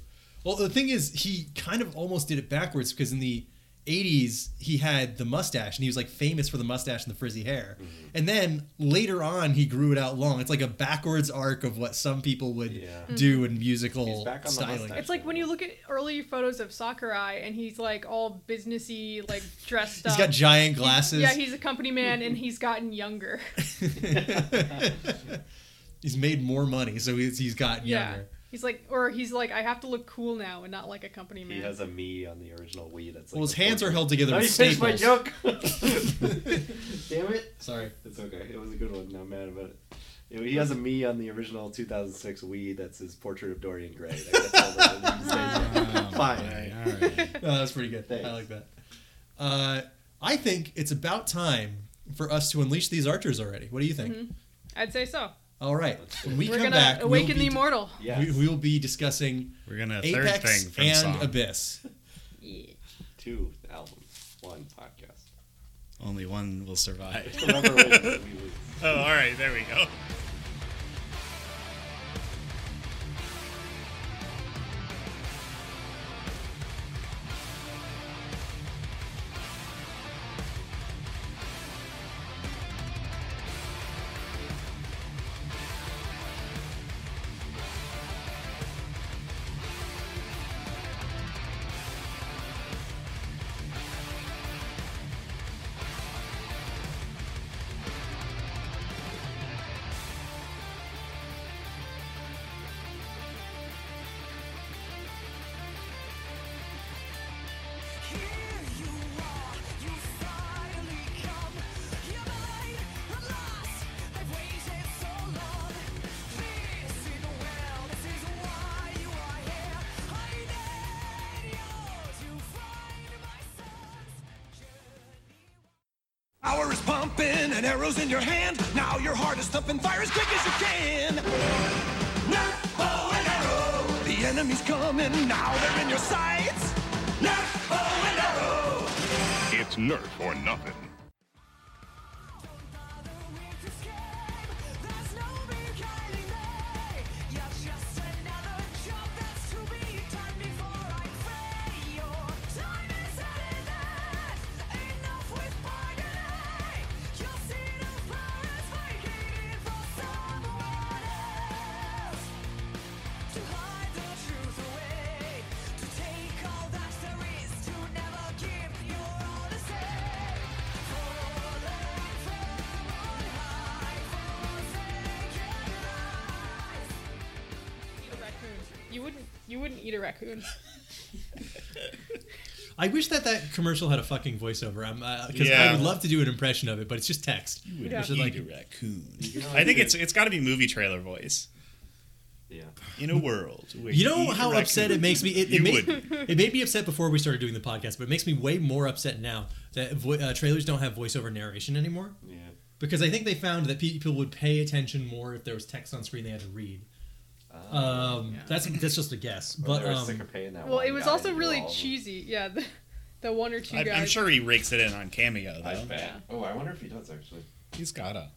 S1: Well, the thing is, he kind of almost did it backwards because in the 80s, he had the mustache and he was like famous for the mustache and the frizzy hair.
S3: Mm-hmm.
S1: And then later on, he grew it out long. It's like a backwards arc of what some people would
S3: Yeah.
S1: do in musical
S3: back on the
S1: styling.
S4: It's like when you look at early photos of Sakurai and he's like all businessy, like dressed up.
S1: He's got giant glasses.
S4: Yeah, he's a company man and he's gotten younger.
S1: he's made more money, so he's, he's gotten
S4: Yeah.
S1: younger.
S4: He's like, or he's like, I have to look cool now and not like a company man.
S3: He has a me on the original Wii. That's like
S1: Well, his hands are held together
S3: Let me
S1: with
S3: finish my joke. Damn it.
S1: Sorry.
S3: It's okay. It was a good one. Not mad about it. He has a me on the original 2006 Wii. That's his portrait of Dorian Gray. Like, that's all that he. Fine.
S2: Right, all right.
S1: No, that's pretty good.
S3: Thanks.
S1: I like that. Uh, I think it's about time for us to unleash these archers already. What do you think?
S4: Mhm. I'd say so.
S1: All right. When we
S4: We're
S1: come
S4: gonna
S1: back,
S4: awaken
S1: we'll
S4: the
S1: be,
S4: immortal.
S3: Yes.
S1: we, we will be discussing
S2: We're gonna third
S1: Apex
S2: thing from
S1: and
S2: song.
S1: Abyss.
S4: Yeah.
S3: Two albums, one podcast.
S2: Only one will survive.
S3: Whoever wins, we lose.
S2: oh, all right, there we go.
S5: Arrows in your hand. Now your heart is thumping fire as quick as you can. Bow and arrow. The enemy's coming. Now they're in your sights. Bow and arrow.
S6: It's Nerf or nothing.
S1: Wish that that commercial had a fucking voiceover. I'm because I
S2: Yeah.
S1: would love to do an impression of it, but it's just text.
S4: You Yeah.
S1: Which is like,
S2: a raccoon. I think it's it's got to be movie trailer voice.
S3: Yeah.
S2: In a world where
S1: you know
S2: eat
S1: how upset it makes me. It, it, made,
S2: would.
S1: it made me upset before we started doing the podcast, but it makes me way more upset now that vo- uh, trailers don't have voiceover narration anymore.
S3: Yeah.
S1: Because I think they found that people would pay attention more if there was text on screen they had to read. Um,
S4: Yeah.
S1: That's that's just a guess,
S3: But
S1: but
S3: they were
S1: um,
S3: sick of paying that
S4: Well, it was also really
S3: all of them.
S4: cheesy. Yeah, the, the one or two
S2: I'm,
S4: guys.
S2: I'm sure he rakes it in on Cameo
S3: I
S2: though.
S3: bet. Oh, I wonder if he does actually.
S2: He's gotta.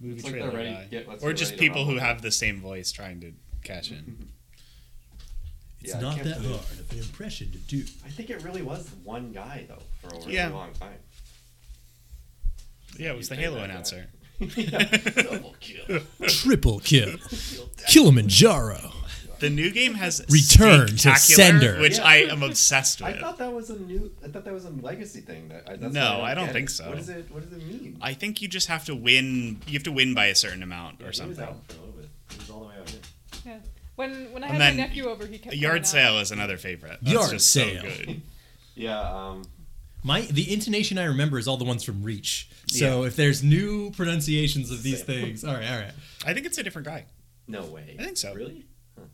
S2: Movie
S3: It's like
S2: trailer
S3: they're ready-
S2: guy.
S3: get- let's
S2: or just people who have the same voice trying to cash in.
S1: it's
S3: Yeah,
S1: not that hard of an impression to do.
S3: I think it really was one guy though for a really
S2: Yeah.
S3: long time.
S2: yeah, it was the Halo announcer.
S3: yeah. Double kill.
S1: Triple kill, Killimanjaro.
S2: The new game has
S1: Return to sender.
S2: which
S3: Yeah.
S2: I am obsessed with.
S3: I thought that was a new. I thought that was a legacy thing. That I, that's
S2: No,
S3: why
S2: I don't
S3: get
S2: think
S3: it.
S2: so.
S3: What does it? What does it mean?
S2: I think you just have to win. You have to win by a certain amount
S3: Yeah,
S2: or
S3: he was
S2: something.
S3: out for a little bit. He was all the way out here.
S4: Yeah. When when I
S2: And
S4: had my nephew over, he kept
S2: yard
S4: coming out.
S2: sale is another favorite. That's
S1: Yard
S2: just
S1: sale.
S2: so good.
S3: Yeah. Um.
S1: My the intonation I remember is all the ones from Reach. So if there's new pronunciations of these
S3: Same.
S1: things, all right, all right.
S2: I think it's a different guy.
S3: No way.
S2: I think so.
S3: Really? Huh.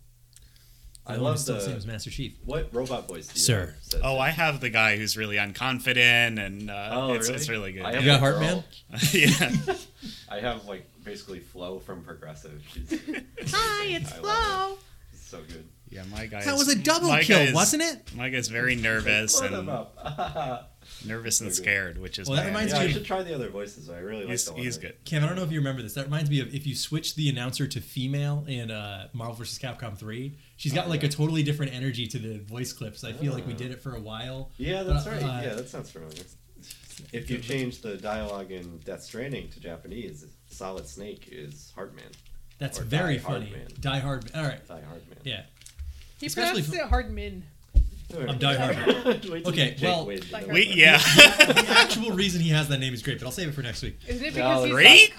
S1: The
S3: I
S1: one
S3: love
S1: who's still the same as. Master Chief.
S3: What robot voice do you
S1: Sir.
S3: have?
S2: Oh. I have the guy who's really unconfident, and uh,
S3: Oh,
S2: it's,
S3: really?
S2: it's really good.
S3: I
S1: You got
S3: a
S1: Heart. Man?
S2: yeah.
S3: I have like basically Flo from Progressive. She's
S4: Hi, it's
S3: I love
S4: Flo.
S3: so good.
S2: Yeah, my guy.
S1: That
S2: is-
S1: was a double kill,
S2: is-
S1: wasn't it?
S2: My guy's very nervous
S3: What
S2: and
S3: about?
S2: Nervous and scared, which is
S1: Well, that
S2: bad.
S1: reminds
S3: yeah,
S1: me
S3: I
S1: of-
S3: should try the other voices. I really like
S2: He's,
S3: the one.
S2: he's
S3: that-
S2: good.
S1: Cam, I don't know if you remember this. That reminds me of if you switch the announcer to female in uh, Marvel vs. Capcom 3, she's got
S3: Oh,
S1: like
S3: yeah.
S1: a totally different energy to the voice clips. I feel like we
S3: Oh.
S1: did it for a while.
S3: Yeah, that's
S1: Uh,
S3: right.
S1: uh,
S3: yeah, that sounds familiar. If you change the dialogue in Death Stranding to Japanese, Solid Snake is Heartman.
S1: That's
S3: Or
S1: very
S3: Die Hard
S1: funny.
S3: Man.
S1: Die Hard. All right.
S3: Die Hardman.
S1: Yeah.
S4: He
S1: Especially
S4: pronounced
S1: f-
S4: it hard min.
S1: I'm Die Hard. Okay, well-
S3: wins,
S4: Like
S3: and
S2: Wait, yeah.
S1: the actual reason he has that name is great, but I'll save it for next week.
S4: Isn't it
S3: No,
S4: because he's
S2: Great?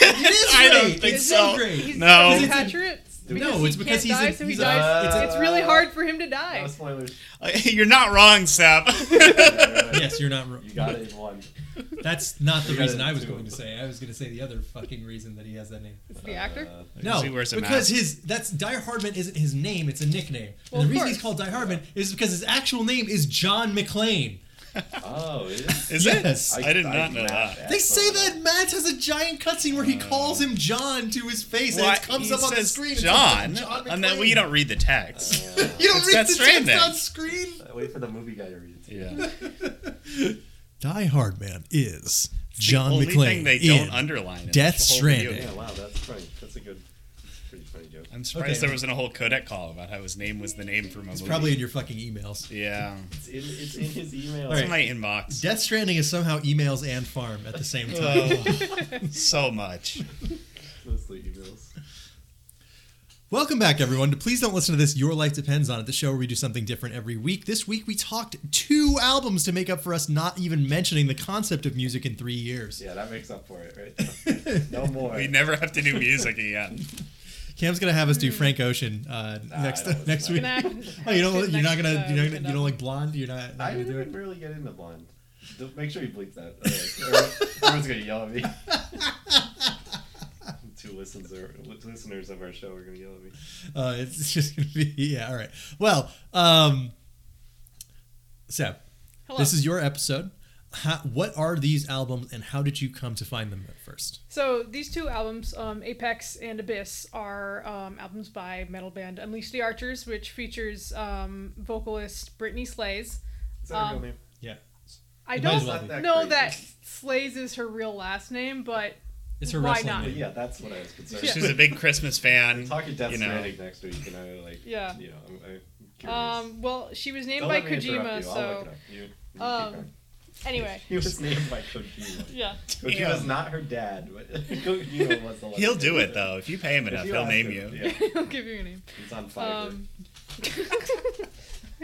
S1: It is
S2: I don't think
S1: it's
S2: so.
S1: great.
S4: He's
S2: No.
S4: He's
S1: It's a-
S4: Patriot.
S3: No,
S1: it's because he's
S4: die,
S1: a-
S4: so he
S1: he's a-
S4: dies.
S3: Uh,
S4: it's really hard for him to die.
S3: No spoilers.
S2: You're not wrong, Seb.
S1: Yes, you're not. wrong.
S3: You got it in one.
S1: That's not the reason I was going to say. I was going to say the other fucking reason that he has that name.
S4: It's the actor.
S3: Uh,
S1: No,
S2: he wears a
S1: because his that's Die Hardman isn't his name; it's a nickname.
S4: Well,
S1: and the
S4: of
S1: reason he's called Die Hardman is because his actual name is John McClane.
S3: Oh, it is.
S2: Is
S1: Yes.
S2: it? I, did not know
S3: Matt
S2: that.
S1: They say that Matt has a giant cutscene where he calls him John to his face, and it comes up on the screen. It's
S2: John,
S1: like John
S2: and then well, you don't read the text.
S1: You don't read the text
S2: Stranding.
S1: on screen.
S3: Wait for the movie guy to read. It.
S2: Yeah.
S1: Die Hard Man is
S2: the
S1: John
S2: only
S1: McClane
S2: thing they
S1: in
S2: don't underline. in
S1: Death
S2: the whole video
S1: Stranding.
S2: game.
S3: Yeah, wow, that's funny. That's a good, pretty funny joke.
S2: I'm surprised
S1: Okay.
S2: there wasn't a whole codec call about how his name was the name from a
S1: It's
S2: movie.
S1: probably in your fucking emails.
S2: yeah.
S3: It's in, it's in his email.
S2: It's in my inbox.
S1: Death Stranding is somehow emails and farm at the same oh. time.
S2: Oh, so much.
S3: Mostly emails.
S1: Welcome back, everyone, to Please Don't Listen to This. Your Life Depends on It, the show where we do something different every week. This week, we talked two albums to make up for us not even mentioning the concept of music in three years.
S3: Yeah, that makes up for it, right? no more.
S2: We never have to do music again.
S1: Cam's gonna have us do Frank Ocean uh,
S3: Nah,
S1: next
S3: that was
S1: next week.
S4: Gonna
S1: Oh, you don't you're not gonna.
S4: uh,
S1: You're not gonna. You don't like blonde. You're not. not
S3: I
S1: gonna do
S3: didn't
S1: it.
S3: really get into blonde. Don't- Make sure you bleep that. Otherwise, Everyone's gonna yell at me. Two listens or, listeners of our show are gonna yell at me.
S1: Uh, it's just gonna be. Yeah. All right. Well, um, Seb,
S4: Hello.
S1: this is your episode. How, what are these albums, and how did you come to find them at first?
S4: So these two albums, um, Apex and Abyss, are um, albums by metal band Unleash the Archers, which features um, vocalist Brittney Slayes.
S3: Is that a
S4: Um,
S3: real name?
S1: Yeah.
S4: I
S1: It
S4: don't
S1: well.
S3: That
S4: know
S3: crazy.
S4: that Slayes is her real last name, but
S1: It's her
S4: Why
S1: wrestling
S4: not?
S3: But
S1: name.
S3: yeah, that's what I was concerned.
S4: Yeah.
S2: She's a big Christmas fan.
S3: Talking Death
S2: you know.
S3: Stranding next week, and I like.
S4: Yeah.
S3: You know, I'm, I'm curious.
S4: um, well, she was named
S3: Don't
S4: by
S3: let
S4: Kojima,
S3: you.
S4: So
S3: look it up. You, you
S4: um, anyway,
S3: He was named by Kojima.
S4: yeah.
S3: Kojima's
S2: Damn.
S3: not her dad, but Kojima was the
S2: He'll do it though. If you pay him enough, he'll name
S3: him,
S2: you.
S3: Yeah,
S4: I'll give you a name.
S3: he's on fire.
S4: Um,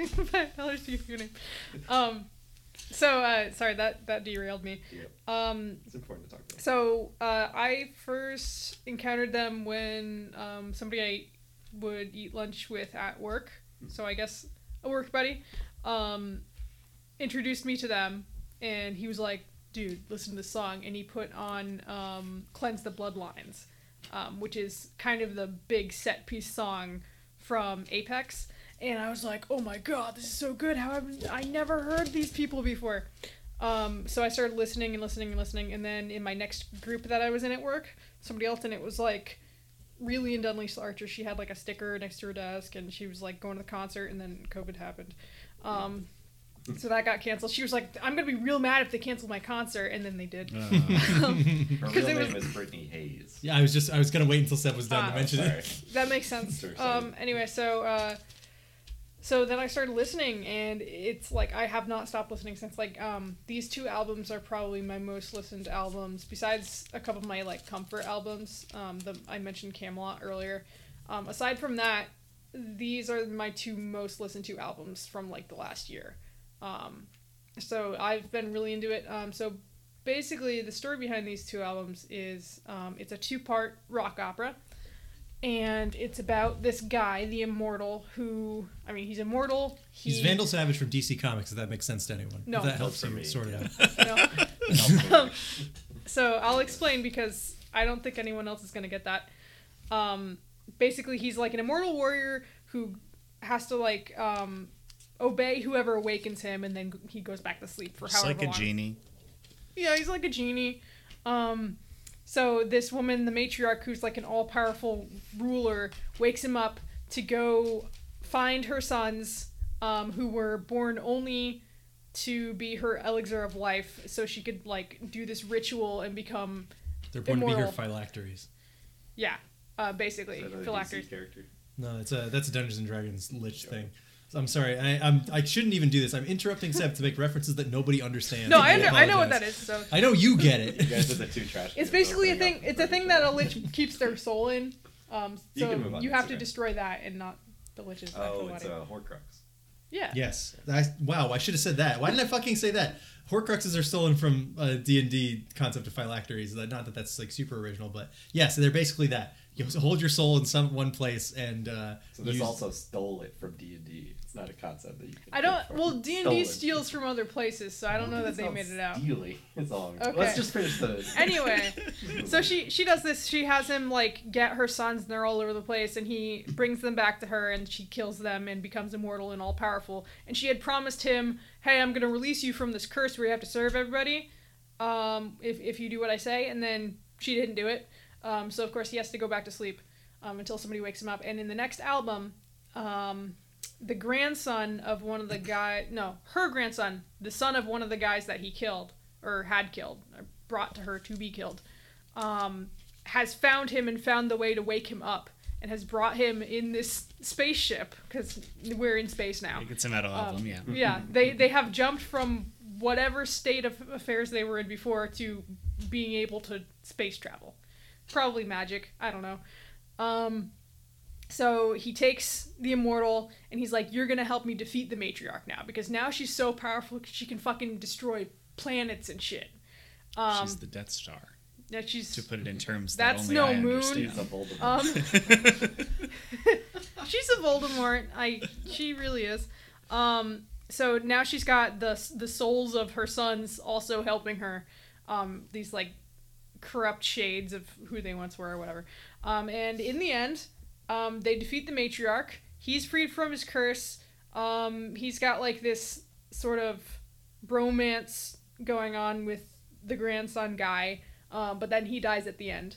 S4: five dollars to give you a name. Um, so uh, sorry that that derailed me.
S3: Yep.
S4: Um,
S3: It's important to talk about.
S4: so uh, I first encountered them when um, somebody I would eat lunch with at work. So I guess a work buddy um, introduced me to them, and he was like, "Dude, listen to this song," and he put on um, "Cleanse the Bloodlines," um, which is kind of the big set piece song from Apex. And I was like, "Oh my god, this is so good! How have I never heard these people before?" Um, so I started listening and listening and listening, and then in my next group that I was in at work, somebody else in it was like really into Unleash the Archer. She had like a sticker next to her desk, and she was like going to the concert, and then COVID happened. Um, so that got canceled. She was like, "I'm gonna be real mad if they cancel my concert," and then they did.
S2: Uh,
S3: Her
S4: 'cause
S3: real name
S4: was-
S3: is Brittney Hayes.
S1: Yeah, I was just. I was gonna wait until Seb was done
S4: Ah,
S1: to mention
S3: Sorry.
S1: it.
S4: that makes sense. Um, anyway, so uh, so then I started listening, and it's like I have not stopped listening since. Like um, these two albums are probably my most listened albums, besides a couple of my like comfort albums. Um, the I mentioned Kamelot earlier. Um, aside from that, these are my two most listened to albums from like the last year. Um, so I've been really into it. Um, so basically, the story behind these two albums is um, it's a two part rock opera and it's about this guy, the immortal, who I mean, he's immortal. He,
S1: He's Vandal Savage from DC Comics. If that makes sense to anyone.
S4: No.
S1: If that helps
S3: For
S1: you
S3: me,
S1: sort it out.
S4: No. so I'll explain because I don't think anyone else is gonna get that. Um, basically, he's like an immortal warrior who has to like um, obey whoever awakens him, and then he goes back to sleep for
S2: Just
S4: however
S2: like a
S4: long.
S2: genie.
S4: Yeah, he's like a genie. Um, so this woman, the matriarch, who's like an all-powerful ruler, wakes him up to go find her sons, um, who were born only to be her elixir of life, so she could like do this ritual and become,
S1: They're born to be her phylacteries.
S4: yeah, uh, basically
S3: Is
S4: phylacteries.
S3: DC character?
S1: No, it's a that's a Dungeons and Dragons lich thing. I'm sorry. I, I'm I shouldn't even do this. I'm interrupting Seb to make references that nobody understands.
S4: No, I, under, I know what that is. So
S1: I know you get it.
S3: You guys
S1: it.
S3: are the two trash.
S4: it's basically a thing. It's a thing that a lich keeps their soul in. Um,
S3: You
S4: so
S3: can move on,
S4: you have to
S3: okay.
S4: destroy that and not the lich's
S3: Oh,
S4: actual
S3: it's
S4: body.
S3: a Horcrux.
S4: Yeah.
S1: yes. I, wow. I should have said that. Why didn't I fucking say that? Horcruxes are stolen from uh, D and D concept of phylacteries. Not that that's like super original, but yeah. So they're basically that. You hold your soul in some one place and uh,
S3: So this
S1: use-
S3: also stole it from D and D. It's not a concept that you. Can
S4: I don't. Well, D and
S3: Stolen.
S4: D steals from other places, so I don't know that they made it out.
S3: Stealing. It's all.
S4: Okay.
S3: Let's just finish the.
S4: Anyway, so she she does this. She has him like get her sons, and they're all over the place, and he brings them back to her, and she kills them and becomes immortal and all powerful. And she had promised him, "Hey, I'm gonna release you from this curse where you have to serve everybody, um, if if you do what I say." And then she didn't do it. Um, so of course he has to go back to sleep um, until somebody wakes him up. And in the next album, um, the grandson of one of the guy, no, her grandson, the son of one of the guys that he killed or had killed, or brought to her to be killed, um, has found him and found the way to wake him up, and has brought him in this spaceship because we're in space now.
S2: It's a metal
S4: Um,
S2: album, yeah.
S4: yeah, they they have jumped from whatever state of affairs they were in before to being able to space travel. Probably magic. I don't know. Um, so he takes the immortal and he's like, "You're gonna help me defeat the matriarch now because now she's so powerful she can fucking destroy planets and shit." Um,
S2: She's the Death Star.
S4: that she's
S2: To put it in terms
S4: That's
S2: that only
S4: no
S2: I
S4: moon.
S2: understand.
S3: A Voldemort.
S4: um, she's a Voldemort. I she really is. Um, so now she's got the the souls of her sons also helping her. Um, these like corrupt shades of who they once were or whatever. Um, and in the end, um, they defeat the matriarch. He's freed from his curse. Um, he's got like this sort of bromance going on with the grandson guy. Um, but then he dies at the end.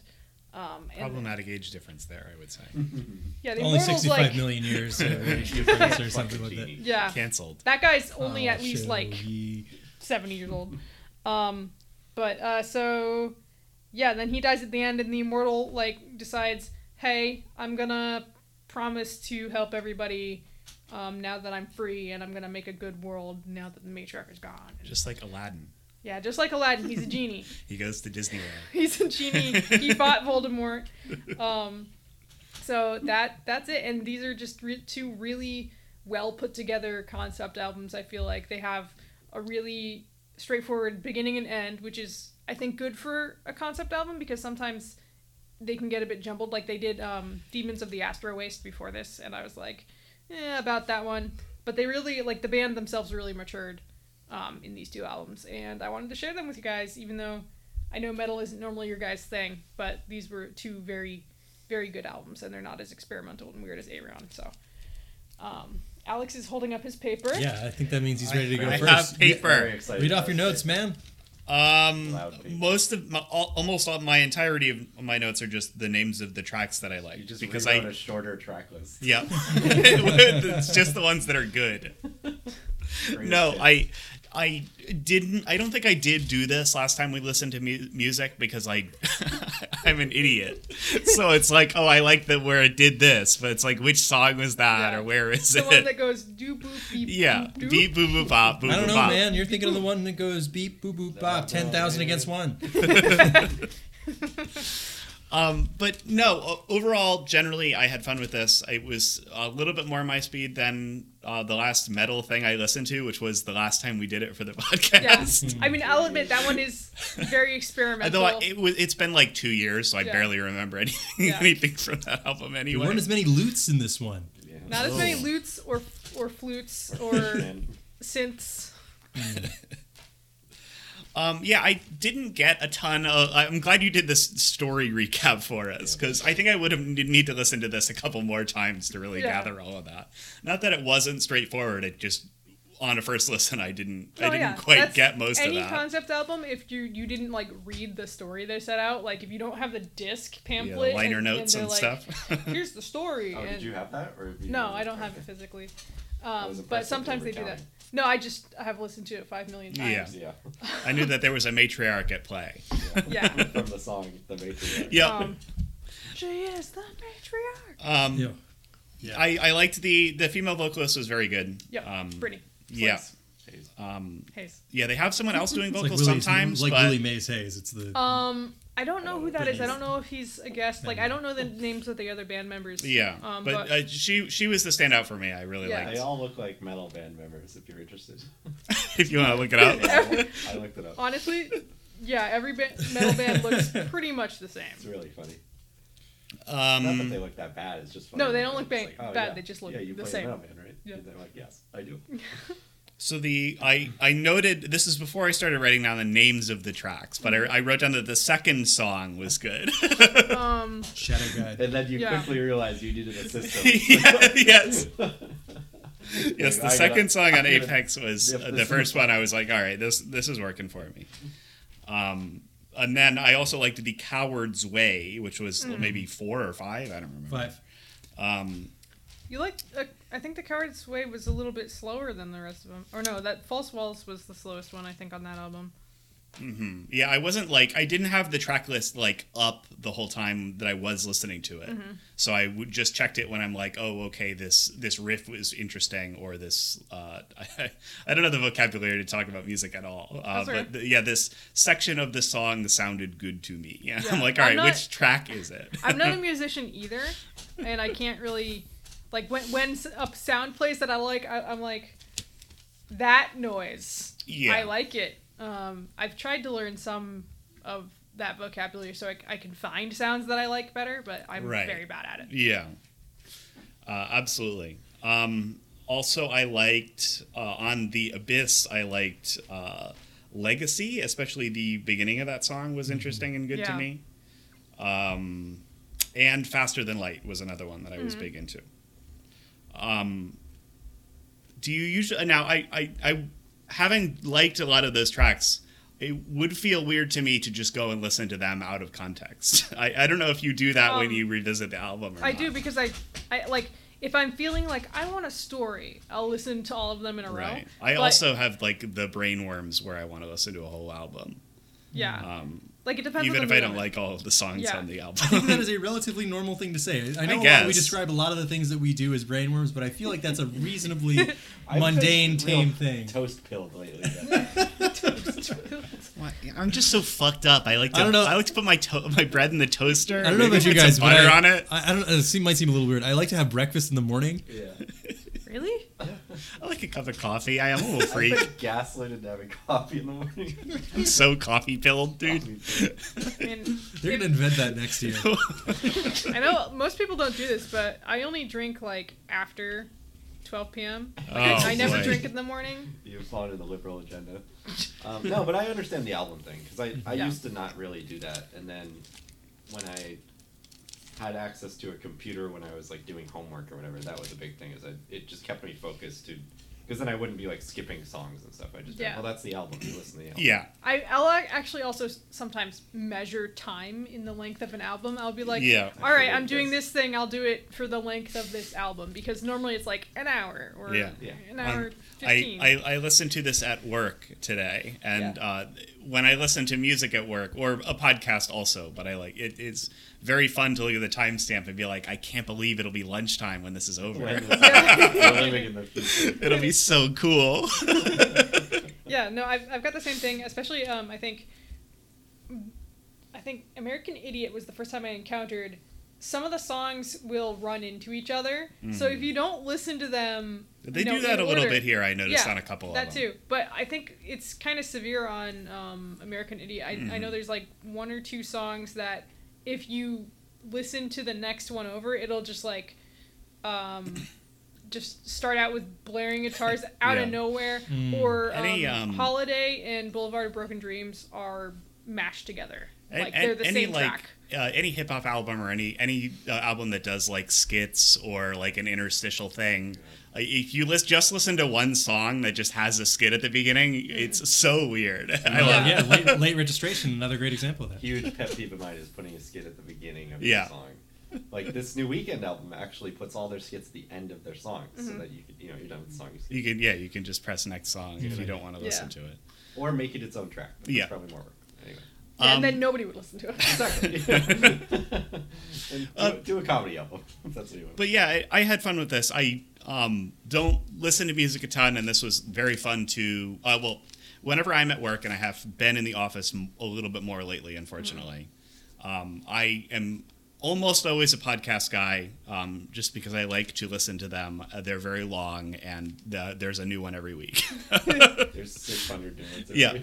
S4: Um, and
S2: Problematic age difference there, I would say.
S4: yeah, the
S1: only
S4: immortal's
S1: sixty-five
S4: like
S1: million years uh, age difference or something like that.
S4: yeah.
S2: Cancelled.
S4: That guy's only
S1: Oh,
S4: at least like
S1: Shogi.
S4: 70 years old. Um, but uh, so yeah, then he dies at the end, and the immortal like decides, hey, I'm gonna promise to help everybody um, now that I'm free, and I'm gonna make a good world now that the matriarch is gone.
S2: Just like Aladdin.
S4: Yeah, just like Aladdin, he's a genie.
S2: He goes to Disneyland.
S4: He's a genie. He fought Voldemort. Um, so that that's it. And these are just re- two really well put together concept albums. I feel like they have a really straightforward beginning and end, which is I think good for a concept album because sometimes they can get a bit jumbled. Like they did um, Demons of the Astro Waste before this, and I was like, eh, about that one. But they really like the band themselves really matured um, in these two albums, and I wanted to share them with you guys, even though I know metal isn't normally your guys' thing, but these were two very, very good albums, and they're not as experimental and weird as Ayreon. So, um, Alex is holding up his paper.
S1: Yeah, I think that means he's ready to go
S2: I
S1: first.
S2: have paper.
S3: Very excited.
S2: Uh,
S1: Read off your notes, man.
S2: Um, most of my, al- almost all my entirety of my notes are just the names of the tracks that I like
S3: just
S2: because I
S3: a shorter track list.
S2: yeah, it's just the ones that are good.
S3: Great
S2: No,
S3: shit.
S2: I I didn't. I don't think I did do this last time we listened to mu- music because I I'm an idiot. So it's like, oh, I like that where it did this, but it's like, which song was that
S4: Yeah.
S2: or where is
S4: The
S2: it?
S4: The one that goes doo boop beep.
S2: yeah,
S4: boop,
S2: beep boop boop bop boop
S1: I don't know,
S2: bop.
S1: man. You're thinking of the one that goes beep, boop, boop, bop, ten thousand against one.
S2: Um, but no, overall, generally, I had fun with this. It was a little bit more my speed than uh, the last metal thing I listened to, which was the last time we did it for the
S4: Yeah,
S2: podcast.
S4: I mean, I'll admit that one is very experimental.
S2: Although I, it was, it's been like two years, so I
S4: Yeah.
S2: barely remember anything,
S4: Yeah.
S2: anything from that album anyway.
S1: There weren't as many lutes in this one.
S3: Yeah.
S4: Not as many
S3: Oh.
S4: lutes or or flutes or synths.
S2: Um, yeah, I didn't get a ton of. I'm glad you did this story recap for us because I think I would have need to listen to this a couple more times to really
S4: Yeah.
S2: gather all of that. Not that it wasn't straightforward. It just on a first listen, I didn't. I
S4: Oh,
S2: didn't
S4: yeah.
S2: quite
S4: That's
S2: get most of that.
S4: any
S2: that.
S4: concept album if you you didn't like read the story they set out like if you don't have the disc
S2: yeah,
S4: pamphlet
S2: the liner
S4: and,
S2: notes
S4: and,
S2: and,
S4: they're like,
S2: stuff.
S4: here's the story
S3: Oh,
S4: and
S3: did you have that? Or have you
S4: no i don't have it physically um, but sometimes
S3: they
S4: they do that
S3: counting.
S4: No i just i have listened to it five million times
S3: Yeah.
S2: I knew that there was a matriarch at play.
S4: yeah
S3: From the song The Matriarch.
S2: Yeah.
S4: um, she is the matriarch
S2: Um,
S1: Yeah. Yeah.
S2: I, I liked the the female vocalist was very good.
S4: yep
S2: Um,
S4: pretty
S2: Yeah.
S4: Please.
S2: Um,
S4: Hayes.
S2: yeah, they have someone else doing
S1: It's like
S2: vocals sometimes,
S1: like
S2: but
S1: Willie Mays Hayes. It's the
S4: um I don't know who
S3: know
S4: that
S3: if
S4: is. I don't know if he's a guest. Like I don't know the names of the other band members.
S2: yeah,
S4: Um,
S2: but,
S4: but-
S2: uh, she she was the standout for me. I really
S4: Yeah.
S2: liked.
S3: They all look like metal band members. If you're interested,
S2: if you want to look it up.
S3: I looked it up.
S4: Honestly, yeah, every ba- metal band looks pretty much the same.
S3: It's really funny. Not that
S2: Um,
S3: they look that bad. It's just funny
S4: No, they don't look
S3: it's
S4: ba-
S3: like, oh,
S4: bad,
S3: yeah.
S4: they just look
S3: yeah, you
S4: the
S3: play
S4: same.
S3: Metal Man, right?
S4: Yeah.
S3: And they're like, yes, I do.
S2: So the I I noted this is before I started writing down the names of the tracks, but I, I wrote down that the second song was good.
S4: Um,
S1: Shadow Guide.
S3: And then you
S4: Yeah.
S3: quickly realize you needed a system.
S2: Yeah, yes. Yes, the
S3: I gotta-
S2: second song on
S3: I'm gonna-
S2: Apex was
S3: Yep,
S2: uh, the first one. I was like, all right, this this is working for me. Um, and then I also liked the Coward's Way, which was
S4: Mm.
S2: maybe four or five. I don't remember.
S1: Five.
S2: Um,
S4: you like? Uh, I think the Coward's Way was a little bit slower than the rest of them. Or no, that False Walls was the slowest one I think on that album.
S2: Mm-hmm. Yeah, I wasn't like I didn't have the track list like up the whole time that I was listening to it.
S4: Mm-hmm.
S2: So I would just checked it when I'm like, oh, okay, this this riff was interesting, or this uh, I, I don't know the vocabulary to talk about music at all. Uh, but th- yeah, this section of the song sounded good to me. Yeah,
S4: Yeah,
S2: I'm like, all right,
S4: not-
S2: which track is it?
S4: I'm not a musician either, and I can't really like when when s- a sound plays that I like. I, I'm like that noise.
S2: Yeah.
S4: I like it. Um, I've tried to learn some of that vocabulary so I, I can find sounds that I like better, but I'm
S2: Right.
S4: very bad at it.
S2: Yeah, uh, absolutely. Um, also, I liked uh, on the Abyss. I liked uh, Legacy, especially the beginning of that song was interesting and good to me. Um, and Faster Than Light was another one that I was big into. Um, do you usually now? I, I I having liked a lot of those tracks. It would feel weird to me to just go and listen to them out of context. I, I don't know if you do that when
S4: Um,
S2: you revisit the album. Or
S4: I
S2: not.
S4: do because I, I like if I'm feeling like I want a story, I'll listen to all of them in a row.
S2: Right. I
S4: But-
S2: also have like the brainworms where I want to listen to a whole album,
S4: yeah,
S2: um,
S4: like it depends.
S2: even
S4: on
S2: if
S4: the
S2: I don't like all the songs
S4: Yeah.
S2: on the album,
S1: I think that is a relatively normal thing to say. I know
S2: I
S1: a lot- we describe a lot of the things that we do as brainworms, but I feel like that's a reasonably
S3: I've
S1: mundane,
S3: real
S1: tame thing.
S3: Toast pilled lately. yeah.
S2: I'm just so fucked up. I like to
S1: I don't know.
S2: I like to put my to- my bread in the toaster.
S1: I don't know
S2: maybe
S1: about you
S2: put some
S1: guys, but
S2: butter
S1: I,
S2: on it.
S1: I, I don't. It seem, might seem a little weird. I like to have breakfast in the morning.
S3: yeah.
S4: Really?
S2: I like a cup of coffee. I am a little
S3: I
S2: freak.
S3: put gaslit into having coffee in the morning.
S2: I'm so coffee pilled, dude.
S4: I mean,
S1: They're gonna invent that next year.
S4: I know most people don't do this, but I only drink like after 12 p.m. Like,
S2: Oh,
S4: I, I never
S2: boy.
S4: drink in the morning.
S3: you followed the liberal agenda. Um, no, but I understand the album thing because I, I
S4: Yeah.
S3: used to not really do that, and then when I had access to a computer when I was like doing homework or whatever, that was a big thing. Is I, it just kept me focused to because then I wouldn't be like skipping songs and stuff. I just
S4: Yeah.
S3: well that's the album. You listen to the album.
S2: Yeah.
S4: I, I'll actually also sometimes measure time in the length of an album. I'll be like,
S2: Yeah.
S4: all right,
S3: I
S4: I'm doing
S3: figured
S4: this thing. I'll do it for the length of this album because normally it's like an hour or
S2: Yeah.
S3: Yeah.
S4: an hour
S2: Um,
S4: 15.
S2: I, I, I listened to this at work today, and
S4: Yeah.
S2: uh, when I listen to music at work or a podcast also, but I like it, it's very fun to look at the timestamp and be like, I can't believe it'll be lunchtime when this is over.
S3: When this- we're living in the future.
S2: it'll be so cool.
S4: Yeah, no, I've, I've got the same thing. Especially, um, I think, I think American Idiot was the first time I encountered. Some of the songs will run into each other, so if you don't listen to them,
S2: they
S4: you know,
S2: do that
S4: in
S2: a little bit here. I noticed
S4: Yeah,
S2: on a couple
S4: that
S2: of them.
S4: too. But I think it's kind of severe on um, American Idiot. I,
S2: Mm-hmm.
S4: I know there's like one or two songs that if you listen to the next one over, it'll just like, um, just start out with blaring guitars out
S2: Yeah.
S4: of nowhere,
S1: Mm.
S4: or um,
S2: Any, um,
S4: Holiday and Boulevard of Broken Dreams are mashed together.
S2: And-
S4: Like
S2: and
S4: they're the
S2: any
S4: same
S2: like
S4: track.
S2: uh, any hip hop album or any any uh, album that does like skits or like an interstitial thing. uh, If you list, just listen to one song that just has a skit at the beginning, it's so weird. I love
S1: yeah, late, late registration, another great example of that.
S3: Huge pet peeve of mine is putting a skit at the beginning of
S2: Yeah.
S3: the song. Like this new Weeknd album actually puts all their skits at the end of their songs,
S4: Mm-hmm.
S3: so that you could, you know you're done with the song, you.
S2: You can yeah, you can just press next song if you don't want to
S4: Yeah.
S2: listen to it.
S3: or make it its own track. That's
S2: Yeah.
S3: probably more work. Anyway,
S4: Yeah,
S2: um,
S4: and then nobody would listen to it.
S3: exactly. and do,
S2: Uh,
S3: do a comedy album. if That's what you want.
S2: But yeah, I, I had fun with this. I um, don't listen to music a ton, and this was very fun to. Uh, well, whenever I'm at work, and I have been in the office a little bit more lately, unfortunately, um, I am almost always a podcast guy, um, just because I like to listen to them. Uh, they're very long, and the, there's a new one every week.
S3: There's 600 new ones. this
S2: Yeah.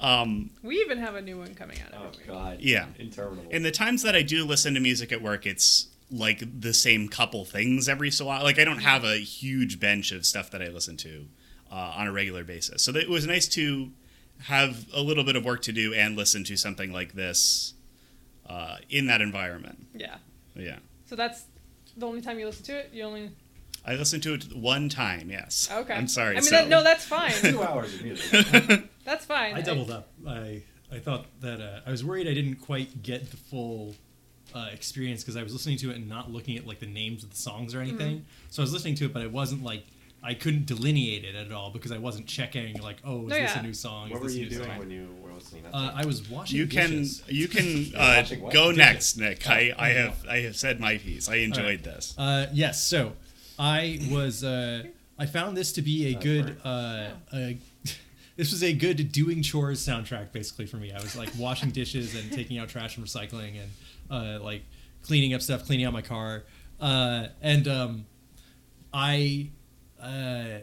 S3: Week.
S2: um,
S4: We even have a new one coming out.
S3: oh
S4: every week.
S3: God.
S2: Yeah.
S3: Interminable.
S2: in the times that I do listen to music at work, it's like the same couple things every so while. Like I don't have a huge bench of stuff that I listen to uh, on a regular basis. So it was nice to have a little bit of work to do and listen to something like this uh, in that environment.
S4: Yeah.
S2: Yeah.
S4: So that's the only time you listen to it. You only.
S2: I listened to it one time. Yes.
S4: Okay.
S2: I'm sorry.
S4: I mean,
S2: so-
S4: that, no, that's fine.
S3: two hours of music.
S4: that's fine.
S1: I doubled up. I I thought that uh, I was worried I didn't quite get the full uh, experience because I was listening to it and not looking at like the names of the songs or anything.
S4: Mm-hmm.
S1: So I was listening to it, but it wasn't like I couldn't delineate it at all because I wasn't checking like, oh, is
S4: No,
S1: this
S4: yeah.
S1: a new song? Is
S3: what were you doing
S1: song?
S3: when you were listening? to
S1: Uh, I was washing
S2: You can
S1: dishes.
S2: you can
S3: You're
S2: uh, go
S1: Dishes.
S2: next, Nick. I, I
S1: Oh,
S2: have I have said my piece. I enjoyed
S1: right.
S2: this.
S1: Uh, yes. So I was. Uh, I found this to be a
S3: That's
S1: good. Uh,
S3: right.
S1: a, this was a good doing chores soundtrack, basically for me. I was like washing dishes and taking out trash and recycling and uh, like cleaning up stuff, cleaning out my car, uh, and um, I. Uh,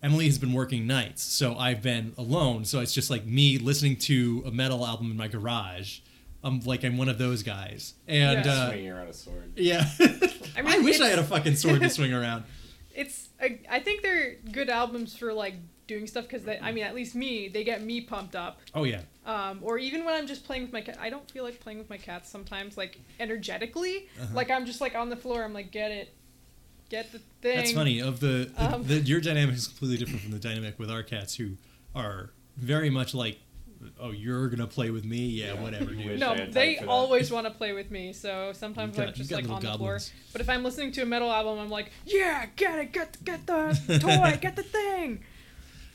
S1: Emily has been working nights, so I've been alone. So it's just like me listening to a metal album in my garage. I'm like I'm one of those guys, and
S4: Yeah.
S1: uh,
S3: swinging around a sword.
S1: yeah.
S4: I
S1: I, wish I had a fucking sword to swing around.
S4: It's. I, I think they're good albums for like doing stuff because. I mean, at least me, they get me pumped up.
S1: Oh yeah.
S4: Um, or even when I'm just playing with my cat, I don't feel like playing with my cats sometimes. Like energetically,
S1: Uh-huh.
S4: like I'm just like on the floor. I'm like, get it, get the thing.
S1: That's funny. Of the, the,
S4: Um,
S1: the your dynamic is completely different from the dynamic with our cats, who are very much like, oh, you're gonna play with me, yeah,
S3: Yeah,
S1: whatever,
S3: you
S1: dude.
S4: No,
S3: I had time
S4: they always want to play with me. So sometimes
S1: got-
S4: I'm just like on
S1: little
S4: the floor. But if I'm listening to a metal album, I'm like, yeah, get it, get get the toy, get the thing.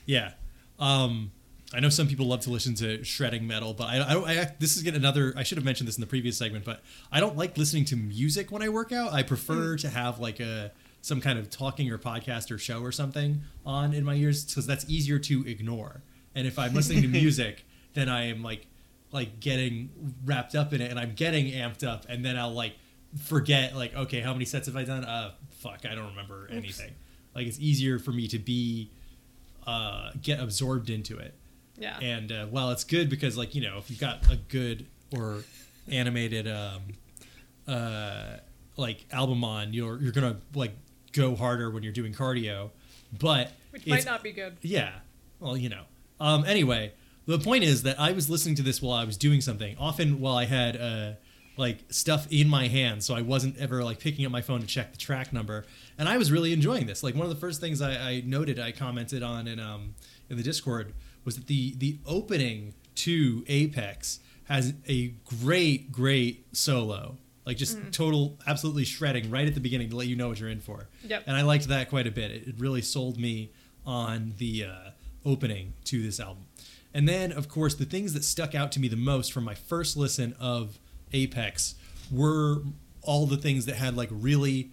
S1: Yeah. Um, I know some people love to listen to shredding metal, but I, I, I this is getting another. I should have mentioned this in the previous segment, but I don't like listening to music when I work out. I prefer to have like a some kind of talking or podcast or show or something on in my ears because that's easier to ignore. And if I'm listening to music, then I am like like getting wrapped up in it, and I'm getting amped up, and then I'll like forget like okay, how many sets have I done? Uh, fuck, I don't remember anything. Like it's easier for me to be uh, get absorbed into it.
S4: Yeah.
S1: And uh, well, it's good because like you know if you've got a good or animated um, uh, like album on, you're you're gonna like go harder when you're doing cardio, but
S4: Which might not be good.
S1: yeah. Well, you know. Um, anyway, the point is that I was listening to this while I was doing something. Often while I had uh, like stuff in my hand, so I wasn't ever like picking up my phone to check the track number. And I was really enjoying this. Like one of the first things I, I noted, I commented on in um, in the Discord was that the the opening to Apex has a great great solo. Like just total, absolutely shredding right at the beginning to let you know what you're in for.
S4: Yep.
S1: And I liked that quite a bit. It, it really sold me on the uh, opening to this album. And then, of course, the things that stuck out to me the most from my first listen of Apex were all the things that had like really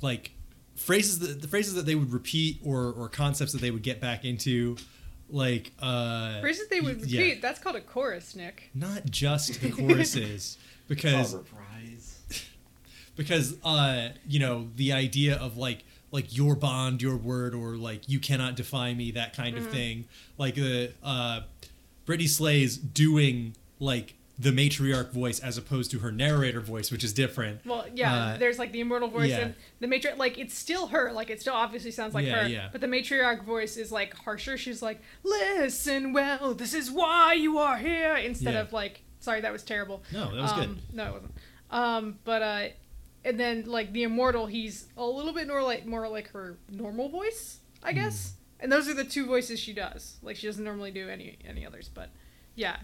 S1: like phrases that the phrases that they would repeat or or concepts that they would get back into like uh
S4: Phrases they would
S1: yeah.
S4: repeat. That's called a chorus, Nick.
S1: not just the choruses because because uh you know the idea of like like your bond your word or like you cannot defy me that kind
S4: Mm-hmm.
S1: of thing like the uh Brittney Slayes doing like the matriarch voice as opposed to her narrator voice which is different
S4: Well, yeah,
S1: Uh,
S4: there's like the immortal voice
S1: yeah.
S4: and the matriarch. Like it's still her. Like it still obviously sounds like
S1: Yeah,
S4: her.
S1: yeah.
S4: But the matriarch voice is like harsher. She's like, "Listen, well, this is why you are here." Instead of like, "Sorry, that was terrible."
S1: No, that was
S4: um,
S1: good.
S4: No, it wasn't. Um, but uh, and then like the immortal, he's a little bit more like more like her normal voice, I
S1: Hmm.
S4: guess. And those are the two voices she does. Like she doesn't normally do any any others, but yeah,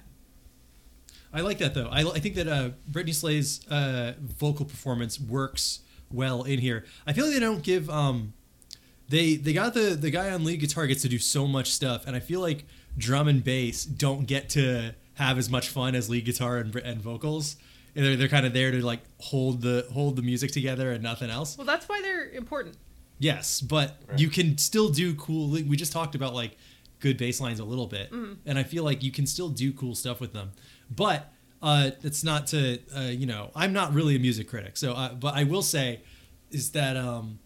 S1: I like that though. I, I think that uh, Brittney Slayes' uh, vocal performance works well in here. I feel like they don't give um, they they got the the guy on lead guitar gets to do so much stuff, and I feel like drum and bass don't get to have as much fun as lead guitar and, and vocals. And They're, they're kind of there to like hold the hold the music together and nothing else.
S4: well, that's why they're important.
S1: Yes, but
S3: Right.
S1: you can still do cool. We just talked about like good bass lines a little bit, and I feel like you can still do cool stuff with them. But uh, it's not to uh, you know I'm not really a music critic, so uh, but I will say is that um,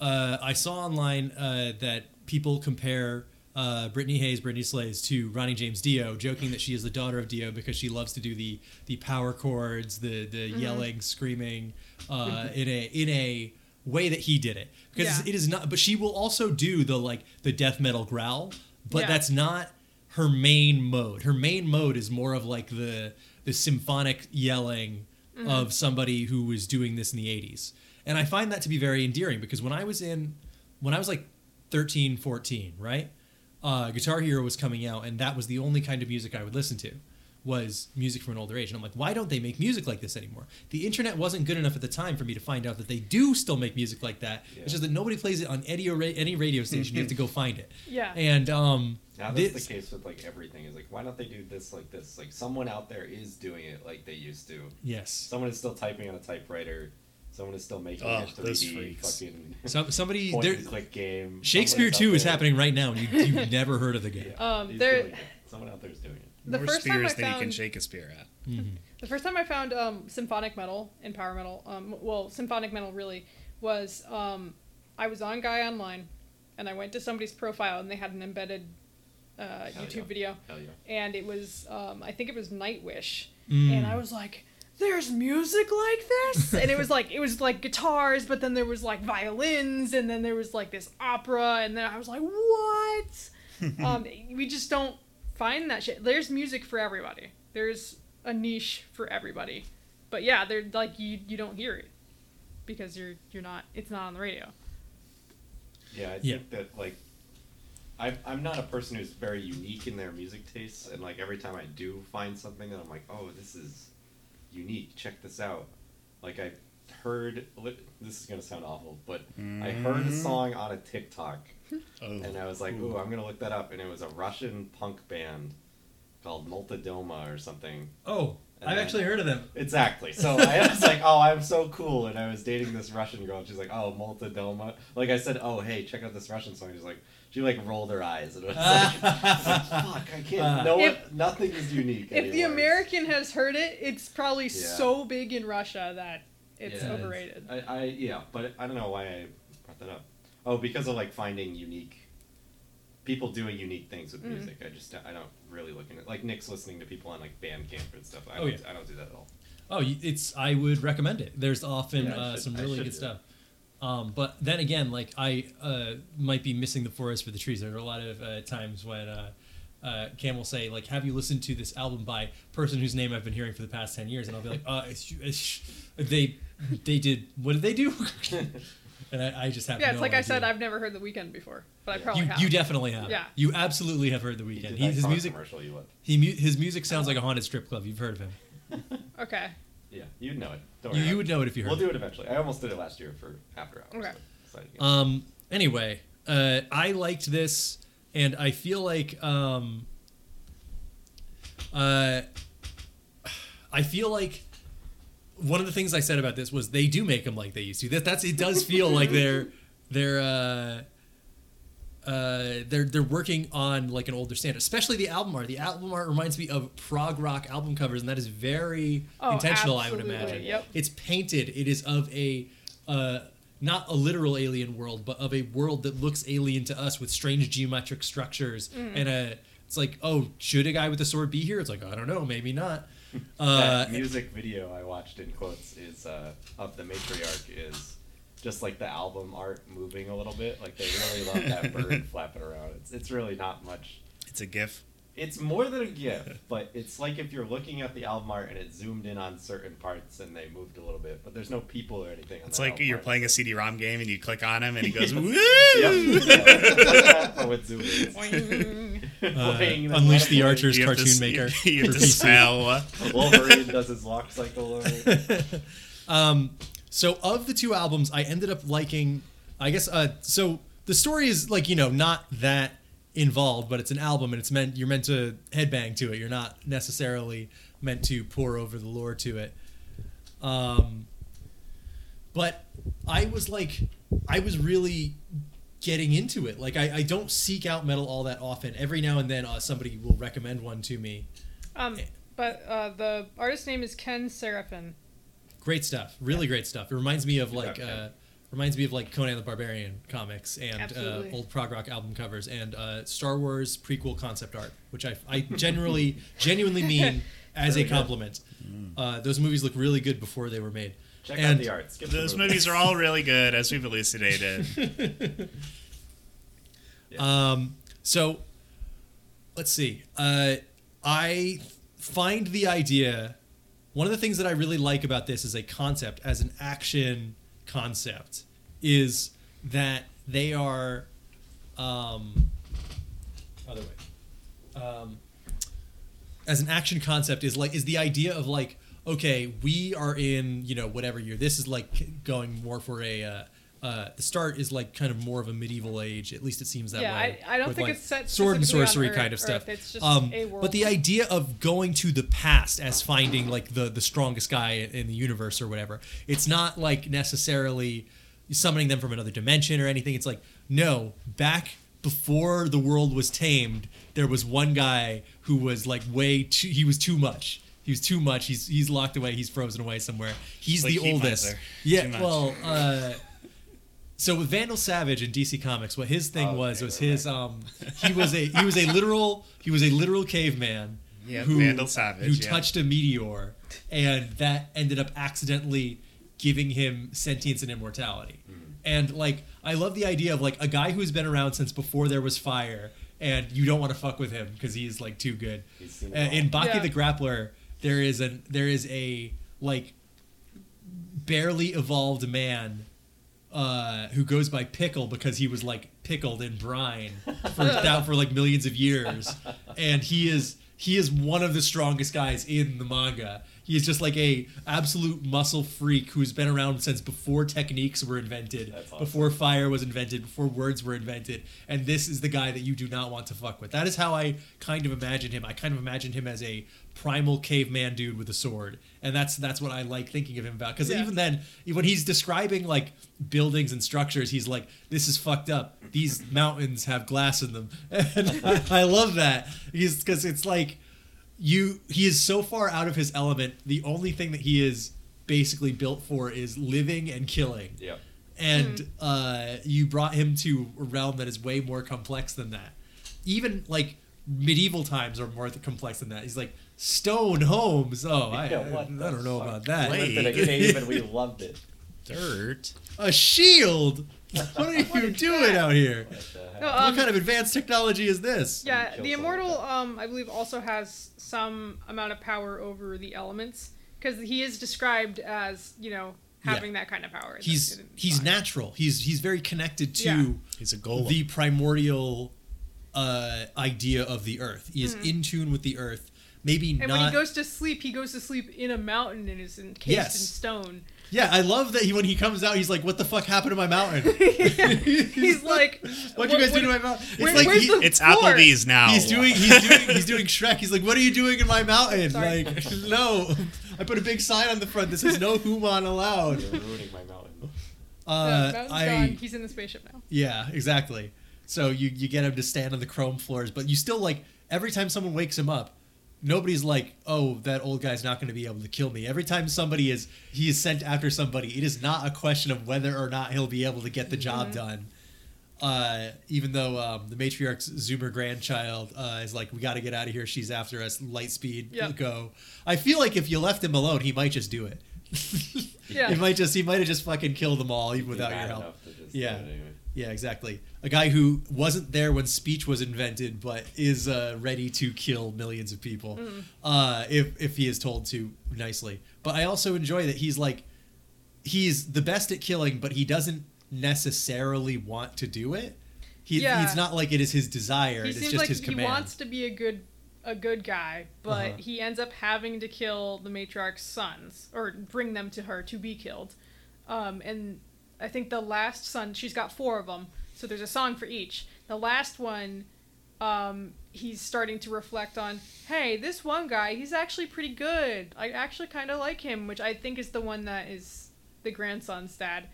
S1: uh, I saw online uh, that people compare uh, Brittney Hayes, Brittney Slayes to Ronnie James Dio, joking that she is the daughter of Dio because she loves to do the the power chords, the the yelling, screaming uh, in a in a way that he did it because
S4: Yeah.
S1: it is not. But she will also do the like the death metal growl, but
S4: Yeah.
S1: that's not her main mode. Her main mode is more of like the the symphonic yelling of somebody who was doing this in the 80s. And I find that to be very endearing because when I was in when I was like 13, 14, right? Uh, Guitar Hero was coming out and that was the only kind of music I would listen to was music from an older age. And I'm like, why don't they make music like this anymore? The internet wasn't good enough at the time for me to find out that they do still make music like that.
S3: Yeah.
S1: It's just that nobody plays it on any, ra- any radio station. you have to go find it.
S4: Yeah.
S1: And um,
S3: Now that's
S1: this-
S3: the case with like everything. Is like, why don't they do this like this? Like someone out there is doing it like they used to.
S1: yes.
S3: Someone is still typing on a typewriter. Someone is still making
S2: Ugh,
S3: a
S2: those
S3: 3D
S2: freaks.
S3: fucking
S1: Some, somebody
S3: point
S1: there,
S3: and click game.
S1: Shakespeare
S3: Someone's
S1: 2 is
S3: there-
S1: happening right now and you, you've never heard of the game.
S3: Yeah,
S4: Um, there-
S3: Someone out there is doing it.
S4: The
S2: More
S4: first time I
S2: spears than you can
S4: found-
S2: shake a spear at.
S4: The first time I found um, symphonic metal and power metal, um, well, symphonic metal really was um, I was on Gaia Online, and I went to somebody's profile, and they had an embedded uh, YouTube
S3: yeah.
S4: video,
S3: yeah.
S4: and it was um, I think it was Nightwish,
S1: Mm.
S4: and I was like. There's music like this, and it was like it was like guitars, but then there was like violins, and then there was like this opera, and then I was like, what? um, we just don't find that shit. There's music for everybody. There's a niche for everybody. But yeah, they're like you you don't hear it because you're you're not it's not on the radio.
S3: Yeah, I
S1: Yeah.
S3: think that like I I'm not a person who's very unique in their music tastes, and like every time I do find something that I'm like, oh, this is unique. Check this out. Like I heard this is gonna sound awful, but I heard a mm-hmm. song on a TikTok,
S2: Oh.
S3: and I was like, ooh, I'm gonna look that up, and it was a Russian punk band called Molchat Doma or something.
S1: Oh,
S3: And
S1: I've
S3: then-
S1: actually heard of them.
S3: Exactly. So I was like, oh, I'm so cool. And I was dating this Russian girl. And she's like, oh, Molchat Doma. Like I said, oh, hey, check out this Russian song. She's like, she like rolled her eyes. And it was like, fuck, I can't.
S1: Uh,
S3: no, one,
S4: If-
S3: nothing is unique.
S4: If the. American has heard it, it's probably
S3: Yeah.
S4: so big in Russia that it's
S3: Yeah.
S4: overrated.
S3: I, I yeah, but I don't know why I brought that up. Oh, because of like finding unique people doing unique things with
S4: Mm.
S3: music. I just I don't really looking at like Nick's listening to people on like Bandcamp and stuff. I
S1: Oh,
S3: don't,
S1: yeah.
S3: I don't do that at all.
S1: Oh, it's. I would recommend it. There's often
S3: Yeah,
S1: uh,
S3: should-
S1: some really good stuff. Um, but then again, like I uh, might be missing the forest for the trees. There are a lot of uh, times when uh, uh, Cam will say, like, "Have you listened to this album by person whose name I've been hearing for the past ten years?" And I'll be like, "Uh, it's, it's, they they did what did they do?" and I, I just have
S4: yeah, it's
S1: no
S4: like I said. I've never heard the Weeknd before, but I probably
S1: you,
S4: have.
S1: you definitely have.
S4: Yeah.
S1: You absolutely have heard the
S3: He
S1: Weeknd.
S3: did
S1: He, his music
S3: commercial you loved.
S1: he mu- his music sounds like a haunted strip club. You've heard of him.
S4: okay.
S3: Yeah, you'd know it. Don't
S1: You,
S3: worry.
S1: you would know it if you heard.
S3: We'll
S1: it.
S3: do it eventually. I almost did it last year for After Hours.
S4: Okay.
S3: so
S1: Um. Anyway, uh, I liked this, and I feel like um. Uh, I feel like one of the things I said about this was they do make them like they used to. That that's it does feel like they're they're uh. Uh, they're they're working on like an older standard, especially the album art. The album art reminds me of prog rock album covers, and that is very
S4: Oh,
S1: intentional. I would imagine.
S4: yep.
S1: It's painted. It is of a uh, not a literal alien world, but of a world that looks alien to us with strange geometric structures.
S4: Mm.
S1: And a, it's like, oh, should a guy with a sword be here? It's like, I don't know, maybe not.
S3: that
S1: Uh,
S3: music video I watched in quotes is uh, of the matriarch is just like the album art moving a little bit. Like they really love that bird flapping around. It's it's really not much.
S2: It's a GIF.
S3: It's more than a GIF, but it's like if you're looking at the album art and it zoomed in on certain parts and they moved a little bit, but there's no people or anything. On
S2: It's like you're
S3: art.
S2: playing a CD-ROM game and you click on him and he goes,
S3: Yep.
S2: "Woo!"
S3: Yeah. but with zoom
S1: uh, Unleash the Archers
S2: You
S1: cartoon
S2: to,
S1: maker.
S2: You, you have
S1: for
S2: to
S1: PC.
S2: smell.
S3: Wolverine does his lock cycle over.
S1: Um, so of the two albums, I ended up liking. I guess. Uh, so the story is like you know not that involved, but it's an album and it's meant you're meant to headbang to it. You're not necessarily meant to pour over the lore to it. Um, but I was like, I was really getting into it. Like I, I don't seek out metal all that often. Every now and then, uh, somebody will recommend one to me.
S4: Um, But uh, the artist name is Ken Seraphin.
S1: Great stuff. Really great stuff. It reminds me of
S3: Good
S1: like
S3: job,
S1: uh,
S3: Ken.
S1: Reminds me of like Conan the Barbarian comics and uh, old prog rock album covers and uh, Star Wars prequel concept art, which I I generally genuinely mean as a
S3: Really good.
S1: compliment. Uh, those movies look really good before they were made.
S3: Check
S1: And-
S3: out the art. Skip
S2: Those
S3: movie.
S2: movies are all really good, as we've elucidated.
S1: Um, so let's see. Uh, I find the idea. One of the things that I really like about this as a concept, as an action concept, is that they are. Um, other way. Um, as an action concept is like is the idea of like okay we are in you know whatever year this is like going more for a uh, uh, the start is like kind of more of a medieval age at least it seems that
S4: Yeah,
S1: way
S4: I- I don't
S1: with,
S4: think
S1: like,
S4: it's set
S1: sword and
S4: specifically on
S1: sorcery
S4: Earth-
S1: kind of stuff.
S4: Earth, it's just
S1: um,
S4: a world.
S1: but the idea of going to the past as finding like the the strongest guy in the universe or whatever it's not like necessarily summoning them from another dimension or anything. It's like no back before the world was tamed there was one guy who was like way too he was too much. He was too much. He's he's locked away. He's frozen away somewhere. He's
S2: Like
S1: the
S2: Heat
S1: oldest. Yeah well uh so with Vandal Savage in DC Comics, what his thing
S3: Oh,
S1: was
S3: okay,
S1: was
S3: right,
S1: his um he was a he was a literal he was a literal caveman
S2: Yeah,
S1: who
S2: Vandal Savage,
S1: who
S2: yeah.
S1: touched a meteor and that ended up accidentally giving him sentience and immortality.
S3: Hmm.
S1: And like I love the idea of like a guy who's been around since before there was fire and you don't want to fuck with him because he's like too good. Uh, in Baki
S4: Yeah.
S1: the Grappler, there is an there is a like barely evolved man uh, who goes by Pickle because he was like pickled in brine for that for like millions of years, and he is he is one of the strongest guys in the manga. He is just like a absolute muscle freak who's been around since before techniques were invented,
S3: awesome.
S1: before fire was invented, before words were invented, and this is the guy that you do not want to fuck with. That is how I kind of imagine him. I kind of imagine him as a primal caveman dude with a sword, and that's that's what I like thinking of him about. Because
S4: Yeah.
S1: even then, when he's describing like buildings and structures, he's like, "This is fucked up. These mountains have glass in them," and I, I love that. He's because it's like you. He is so far out of his element. The only thing that he is basically built for is living and killing
S3: Yep.
S1: and uh, you brought him to a realm that is way more complex than that. Even like medieval times are more complex than that. He's like stone homes. Oh, I,
S3: Yeah,
S1: I,
S3: what the
S1: don't know
S3: fuck?
S1: about that.
S3: Lived in a cave and we loved it.
S2: Dirt.
S1: A shield. What are you doing out here?
S3: What the heck?
S4: No,
S1: what
S4: um,
S1: kind of advanced technology is this?
S4: Yeah, the immortal, um, I believe, also has some amount of power over the elements because he is described as you know
S1: Yeah.
S4: having that kind of power.
S1: He's he's
S4: song.
S1: natural. He's he's very connected to
S4: Yeah.
S2: He's a golem.
S1: the primordial uh, idea of the earth. He is
S4: Mm-hmm.
S1: in tune with the earth. Maybe
S4: And
S1: not.
S4: when he goes to sleep, he goes to sleep in a mountain and is encased
S1: Yes.
S4: in stone.
S1: Yeah, I love that he when he comes out, he's like, "What the fuck happened to my mountain?"
S4: He's like,
S1: What'd you guys
S4: what-
S1: do to my mountain? It's
S4: where-
S1: like he-
S2: It's
S4: floor?
S2: Applebee's now.
S1: he's doing he's doing he's doing Shrek. He's like, "What are you doing in my mountain?"
S4: Sorry.
S1: Like, no, I put a big sign on the front that says "No Human allowed."
S3: You're ruining my mountain.
S4: The
S1: Uh,
S4: mountain's
S1: I
S4: gone. He's in the spaceship now.
S1: yeah, exactly. So you you get him to stand on the chrome floors, but you still like every time someone wakes him up. Nobody's like, oh, that old guy's not going to be able to kill me. Every time somebody is, he is sent after somebody. It is not a question of whether or not he'll be able to get the job done. uh, even though um, the matriarch's Zoomer grandchild uh, is like, we got to get out of here. She's after us. Light speed,
S4: Yep.
S1: go. I feel like if you left him alone, he might just do it.
S4: Yeah.
S1: He might just he might have just fucking killed them all even without your help.
S3: enough to just
S1: Yeah.
S3: anyway.
S1: Yeah, exactly. A guy who wasn't there when speech was invented, but is uh, ready to kill millions of people, uh, if if he is told to nicely. But I also enjoy that he's like, he's the best at killing, but he doesn't necessarily want to do it. He,
S4: Yeah.
S1: It's not like it is his desire.
S4: He
S1: it's
S4: seems
S1: just
S4: like
S1: his
S4: he wants to be a good a good guy, but
S1: Uh-huh.
S4: he ends up having to kill the matriarch's sons or bring them to her to be killed. Um, and I think the last son, she's got four of them, so there's a song for each. The last one, um, he's starting to reflect on, hey, this one guy, he's actually pretty good. I actually kind of like him, which I think is the one that is the grandson's dad.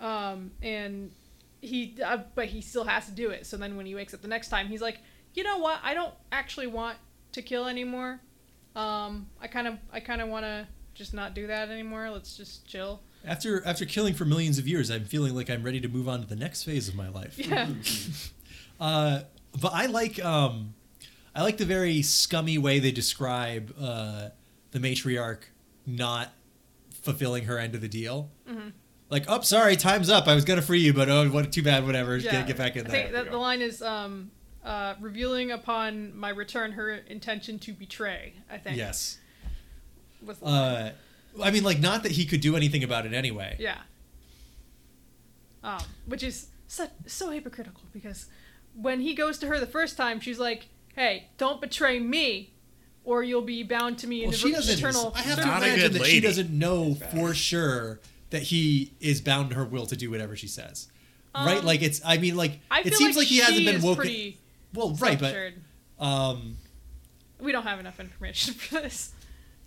S4: Um, and he, uh, but he still has to do it. So then when he wakes up the next time, he's like, you know what? I don't actually want to kill anymore. Um, I kind of I kind of want to just not do that anymore. Let's just chill.
S1: After after killing for millions of years, I'm feeling like I'm ready to move on to the next phase of my life.
S4: Yeah.
S1: Uh, but I like um, I like the very scummy way they describe uh, the matriarch not fulfilling her end of the deal. Like, oh, sorry, time's up. I was gonna free you, but oh, what? Too bad. Whatever. Just
S4: yeah.
S1: Get, get back in
S4: I
S1: there.
S4: think that the line is um, uh, revealing upon my return her intention to betray. I think.
S1: Yes.
S4: Was the line.
S1: Uh, I mean, like, not that he could do anything about it anyway.
S4: Yeah. Um, which is so, so hypocritical because when he goes to her the first time, she's like, "Hey, don't betray me, or you'll be bound to me in
S1: Well, she doesn't.
S4: eternal."
S1: I have to
S2: Not a
S1: imagine
S2: good
S1: that she
S2: lady.
S1: doesn't know for sure that he is bound to her will to do whatever she says. right?
S4: Um,
S1: Like it's. I mean, like
S4: I
S1: it
S4: feel
S1: seems like, he hasn't
S4: she
S1: been
S4: is
S1: woken.
S4: Pretty
S1: well, right, but
S4: self-assured.
S1: um,
S4: we don't have enough information for this.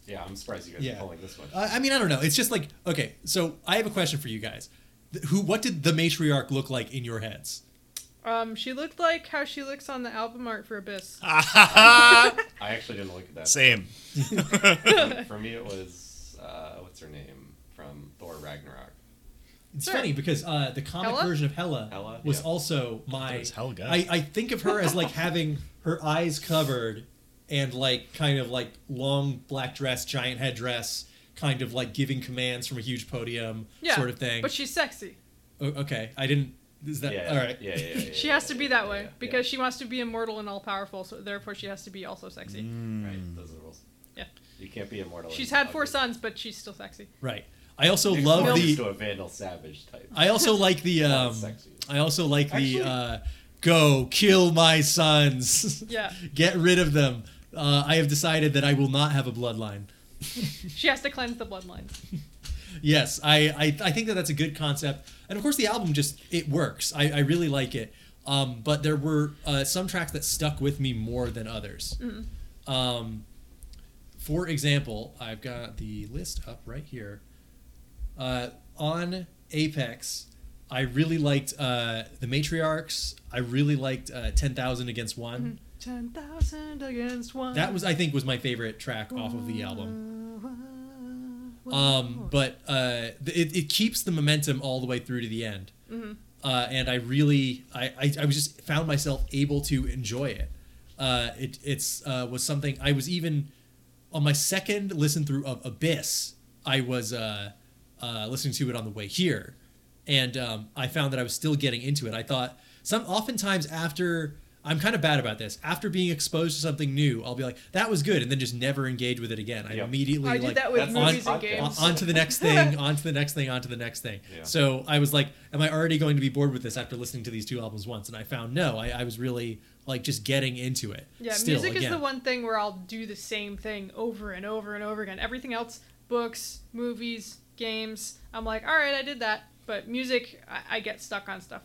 S3: Yeah, I'm surprised you guys
S1: Yeah.
S3: are pulling this one.
S1: I I mean, I don't know. It's just like okay. So I have a question for you guys. Th- Who? What did the matriarch look like in your heads?
S4: Um, she looked like how she looks on the album art for Abyss.
S3: I actually didn't look at that.
S2: Same.
S3: For me, it was uh, what's her name from Thor Ragnarok.
S1: It's
S4: Sure.
S1: funny because uh, the comic
S4: Hela?
S1: version of Hela,
S3: Hela,
S1: was
S3: yeah.
S1: also my.
S2: was Helga.
S1: I, I think of her as like having her eyes covered and like kind of like long black dress, giant headdress, kind of like giving commands from a huge podium,
S4: Yeah,
S1: sort of thing.
S4: But she's sexy.
S1: O- okay, I didn't. Is that
S3: yeah,
S1: all right?
S3: Yeah, yeah, yeah. yeah,
S4: She
S3: yeah,
S4: has to be that
S3: yeah,
S4: way
S3: yeah,
S4: because she wants to be immortal and all powerful. So therefore, she has to be also sexy.
S3: yeah. right. Those are the rules.
S4: Yeah.
S3: You can't be immortal.
S4: She's had four
S3: ugly.
S4: sons, but she's still sexy.
S1: Right. I also
S3: Next
S1: love
S3: one
S1: the.
S3: is to a Vandal Savage type.
S1: I also like the. Um,
S3: sexy.
S1: I also like the.
S3: Actually-
S1: Uh, Go kill my sons.
S4: Yeah.
S1: Get rid of them. Uh, I have decided that I will not have a bloodline.
S4: She has to cleanse the bloodlines.
S1: Yes, I, I I think that that's a good concept, and of course the album just it works. I, I really like it. Um, but there were uh, some tracks that stuck with me more than others. Mm-hmm. Um, for example, I've got the list up right here. Uh, on Apex, I really liked uh, the Matriarchs. I really liked uh, Ten Thousand Against One.
S4: Ten thousand against one.
S1: That was I think was my favorite track off of the album. Um, but uh, it, it keeps the momentum all the way through to the end. Uh, and I really, I, I, I was just found myself able to enjoy it. Uh, it it's uh, was something I was even on my second listen through of Abyss. I was uh, uh, listening to it on the way here, and um, I found that I was still getting into it. I thought some oftentimes after I'm kind of bad about this. After being exposed to something new, I'll be like, "That was good," and then just never engage with it again. I
S3: Yep.
S1: immediately
S4: I did
S1: like
S4: that with movies
S3: on-
S4: and games.
S1: on, on to the next thing, on to the next thing, on to the next thing.
S3: Yeah.
S1: So I was like, am I already going to be bored with this after listening to these two albums once? And I found no, I, I was really like just getting into it.
S4: Yeah,
S1: still,
S4: music is the one thing where I'll do the same thing over and over and over again. Everything else, books, movies, games, I'm like, all right, I did that. But music, I, I get stuck on stuff.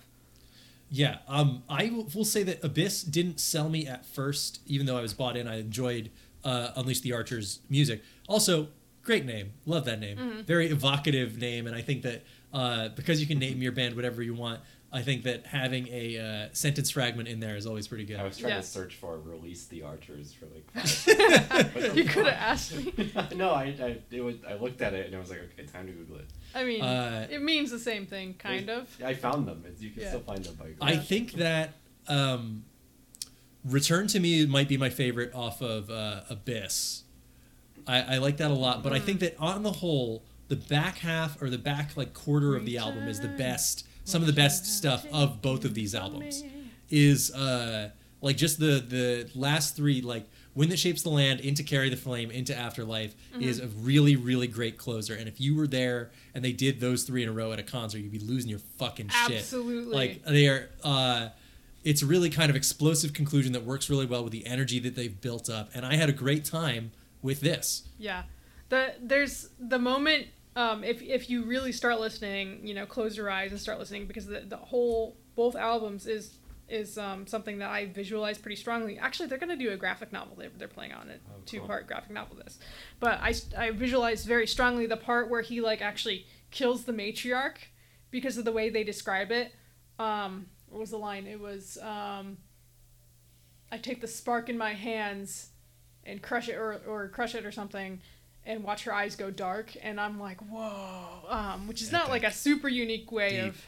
S1: Yeah, um, I will- say that Abyss didn't sell me at first, even though I was bought in. I enjoyed uh, Unleash the Archer's music. Also, great name, love that name,
S4: Mm-hmm.
S1: very evocative name, and I think that uh, because you can name your band whatever you want, I think that having a uh, sentence fragment in there is always pretty good.
S3: I was trying
S4: Yeah.
S3: to search for release the archers for like.
S4: You could have asked me.
S3: no, I I, it was, I looked at it and I was like, okay, time to Google it.
S4: I mean,
S1: Uh,
S4: it means the same thing, kind of.
S3: I found them. It's, you can
S4: Yeah.
S3: still find them by.
S1: I think that um, Return to Me might be my favorite off of uh, Abyss. I, I like that a lot, but I think that on the whole, the back half or the back like quarter of the album is the best. Some of the best stuff of both of these albums is uh, like just the the last three like Wind That Shapes the Land, into Carry the Flame, into Afterlife is a really, really great closer. And if you were there and they did those three in a row at a concert, you'd be losing your fucking shit.
S4: Absolutely.
S1: Like they are uh it's a really kind of explosive conclusion that works really well with the energy that they've built up. And I had a great time with this.
S4: Yeah. The there's the moment um, if if you really start listening, you know, close your eyes and start listening because the, the whole both albums is is um, something that I visualize pretty strongly. Actually, they're going to do a graphic novel. They're, they're playing on it,
S3: Oh,
S4: two
S3: cool.
S4: part graphic novel. This, but I I visualize very strongly the part where he like actually kills the matriarch because of the way they describe it. Um, what was the line? It was um, I take the spark in my hands and crush it or or crush it or something, and watch her eyes go dark, and I'm like, whoa, um, which is not like a super unique way
S2: Deep.
S4: of.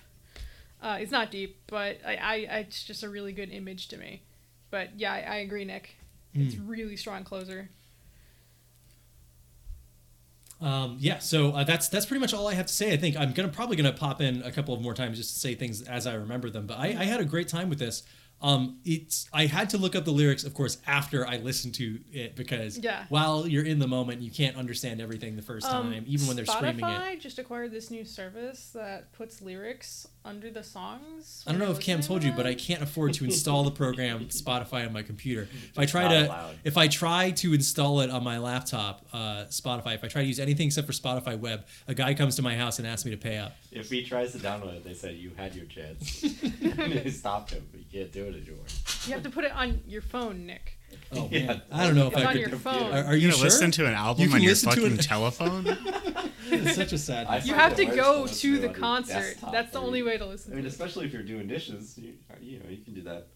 S4: Uh, it's not deep, but I, I, it's just a really good image to me. But yeah, I, I agree, Nick. It's really strong closer.
S1: Um, yeah, so uh, that's that's pretty much all I have to say. I think I'm gonna probably gonna pop in a couple of more times just to say things as I remember them. But I, I had a great time with this. Um, it's I had to look up the lyrics, of course, after I listened to it because
S4: Yeah.
S1: while you're in the moment, you can't understand everything the first
S4: Um,
S1: time, even when they're
S4: Spotify
S1: screaming it.
S4: just acquired this new service that puts lyrics under the songs.
S1: I don't know if Cam told you, but I can't afford to install the program Spotify on my computer. If I try
S3: Not
S1: to,
S3: allowed.
S1: if I try to install it on my laptop, uh, Spotify, if I try to use anything except for Spotify Web, a guy comes to my house and asks me to pay up.
S3: If he tries to download it, they said you had your chance. they stopped him. You can't do it anymore.
S4: You have to put it on your phone, Nick.
S1: Oh
S3: Yeah.
S1: man, I don't know if
S4: It's
S1: I
S4: on
S1: could.
S4: your phone.
S1: Are, are you
S2: You
S1: sure?
S2: listen to an album
S1: can
S2: on your
S1: listen to
S2: fucking
S1: it-
S2: telephone?
S1: It's such a sad.
S3: I
S4: You have to go
S3: listen
S4: to the concert.
S3: desktop
S4: That's the
S3: or
S4: only way to listen
S3: I mean, especially if you're doing dishes, you, you know, you can do that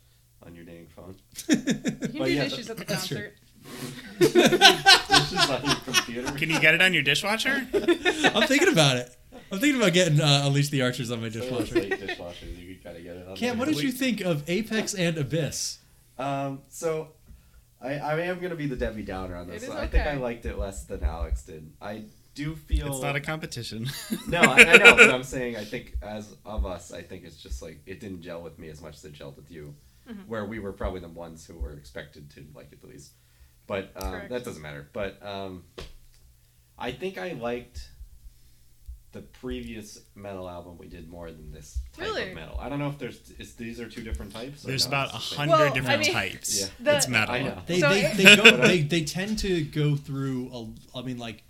S3: on your dang phone.
S4: You can
S3: but
S4: do
S3: yeah,
S4: dishes at the concert.
S3: dishes on your computer.
S2: Can you get it on your dishwasher?
S1: I'm thinking about it. I'm thinking about getting uh, Unleash the Archers on my
S3: Some of those
S1: dishwasher.
S3: fake dishwashers, you can kind of get it on
S1: Cam, what did you think of Apex and Abyss?
S3: Um, so I, I am gonna be the Debbie Downer on this.
S4: is
S3: one. I think I liked it less than Alex did. I do feel
S2: It's not a competition.
S3: no, I, I know, but I'm saying I think as of us, I think it's just like it didn't gel with me as much as it gelled with you,
S4: Mm-hmm.
S3: where we were probably the ones who were expected to like it the least. But um, that doesn't matter. But um, I think I liked the previous metal album we did more than this type
S4: Really?
S3: of metal. I don't know if there's is these are two different types.
S2: There's
S3: no,
S2: about a
S3: it's the same?
S2: hundred
S4: Well, I
S2: different
S4: mean-
S2: types.
S3: Yeah.
S4: The-
S2: it's metal.
S3: I know.
S1: They
S4: So
S1: they,
S4: it-
S1: they go they, they tend to go through a, I mean like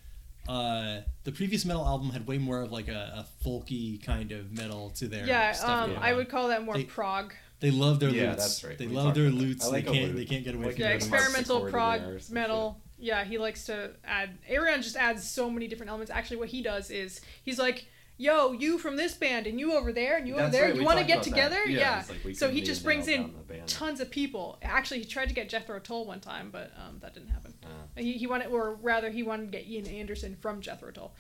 S1: uh the previous metal album had way more of like a, a folky kind of metal to their
S4: Yeah,
S1: stuff
S4: um,
S1: going
S4: I would call that more
S1: They-
S4: prog.
S1: they love their
S3: Yeah,
S1: lutes
S3: that's right.
S1: they
S3: We
S1: love their
S3: about that.
S1: lutes
S3: I like
S1: they can't
S3: loot.
S1: they can't get away
S3: Like
S1: from
S4: Yeah,
S3: Like
S4: experimental prog
S3: there or
S4: metal. Yeah, he likes to add. Ayreon just adds so many different elements. Actually, what he does is he's like, "Yo, you from this band, and you over there, and you over
S3: That's
S4: there.
S3: right,
S4: you
S3: we
S4: want to
S3: talked
S4: get
S3: about that.
S4: together?
S3: Yeah,
S4: Yeah."
S3: it's like we
S4: so he just brings
S3: nail
S4: in
S3: down the band.
S4: tons of people. Actually, he tried to get Jethro Tull one time, but um, that didn't happen.
S3: Uh.
S4: He, he wanted, or rather, he wanted to get Ian Anderson from Jethro Tull.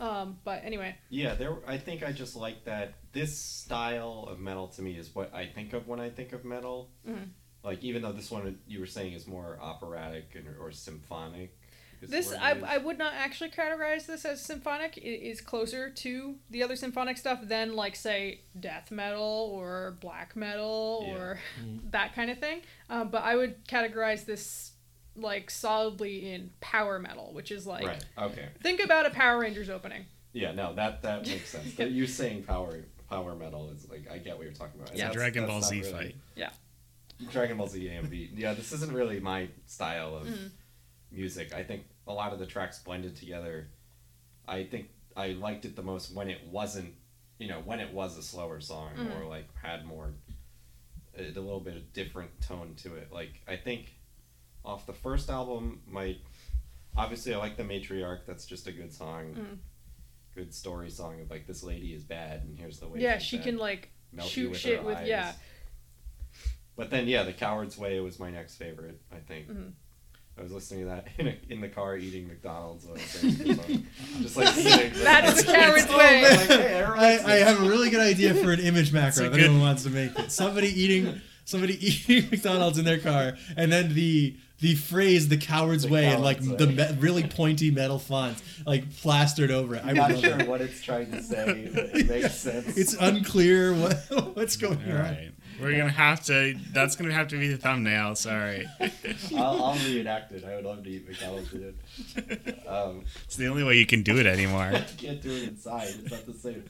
S4: Um, but anyway,
S3: Yeah, there. I think I just like that. This style of metal to me is what I think of when I think of metal.
S4: Mhm.
S3: Like even though this one you were saying is more operatic and, or symphonic.
S4: This I, I would not actually categorize this as symphonic. It is closer to the other symphonic stuff than like say death metal or black metal
S3: Yeah.
S4: or that kind of thing. Um, but I would categorize this like solidly in power metal, which is like
S3: right. Okay.
S4: think about a Power Rangers opening.
S3: Yeah. No, that that makes sense. But you saying power power metal is like I get what you're talking about.
S2: Yeah,
S3: that's-
S2: Dragon
S3: that's
S2: Ball Z
S3: really-
S2: fight.
S3: Dragon Ball Z AMV. Yeah, this isn't really my style of
S4: Mm-hmm.
S3: music. I think a lot of the tracks blended together. I think I liked it the most when it wasn't, you know, when it was a slower song
S4: Mhm.
S3: or like had more, a, a little bit of different tone to it. Like I think off the first album, my obviously I like the matriarch. That's just a good song,
S4: Mhm.
S3: good story song of like this lady is bad and here's the way.
S4: yeah, she
S3: bad
S4: can like
S3: melt
S4: shoot shit with
S3: eyes.
S4: yeah.
S3: But then, yeah, the Coward's Way was my next favorite. I think.
S4: Mhm.
S3: I was listening to that in, a, in the car eating McDonald's. While I was singing the song. Just like eating.
S4: That is the Coward's Way.
S3: Like, hey,
S1: I, I have a really good idea for an image macro if anyone wants to make it. Somebody eating somebody eating McDonald's in their car, and then the the phrase "the coward's
S3: The
S1: way" and like
S3: coward's
S1: the me- really pointy metal font like plastered over it. I
S3: I'm not sure
S1: that.
S3: what it's trying to say. It makes sense.
S1: It's unclear what what's going on.
S2: right. We're gonna have to. That's gonna have to be the thumbnail. Sorry.
S3: I'll, I'll reenact it. I would love to eat McDonald's it. Um,
S2: It's the only way you can do it anymore.
S3: I can't do it inside. It's not the same.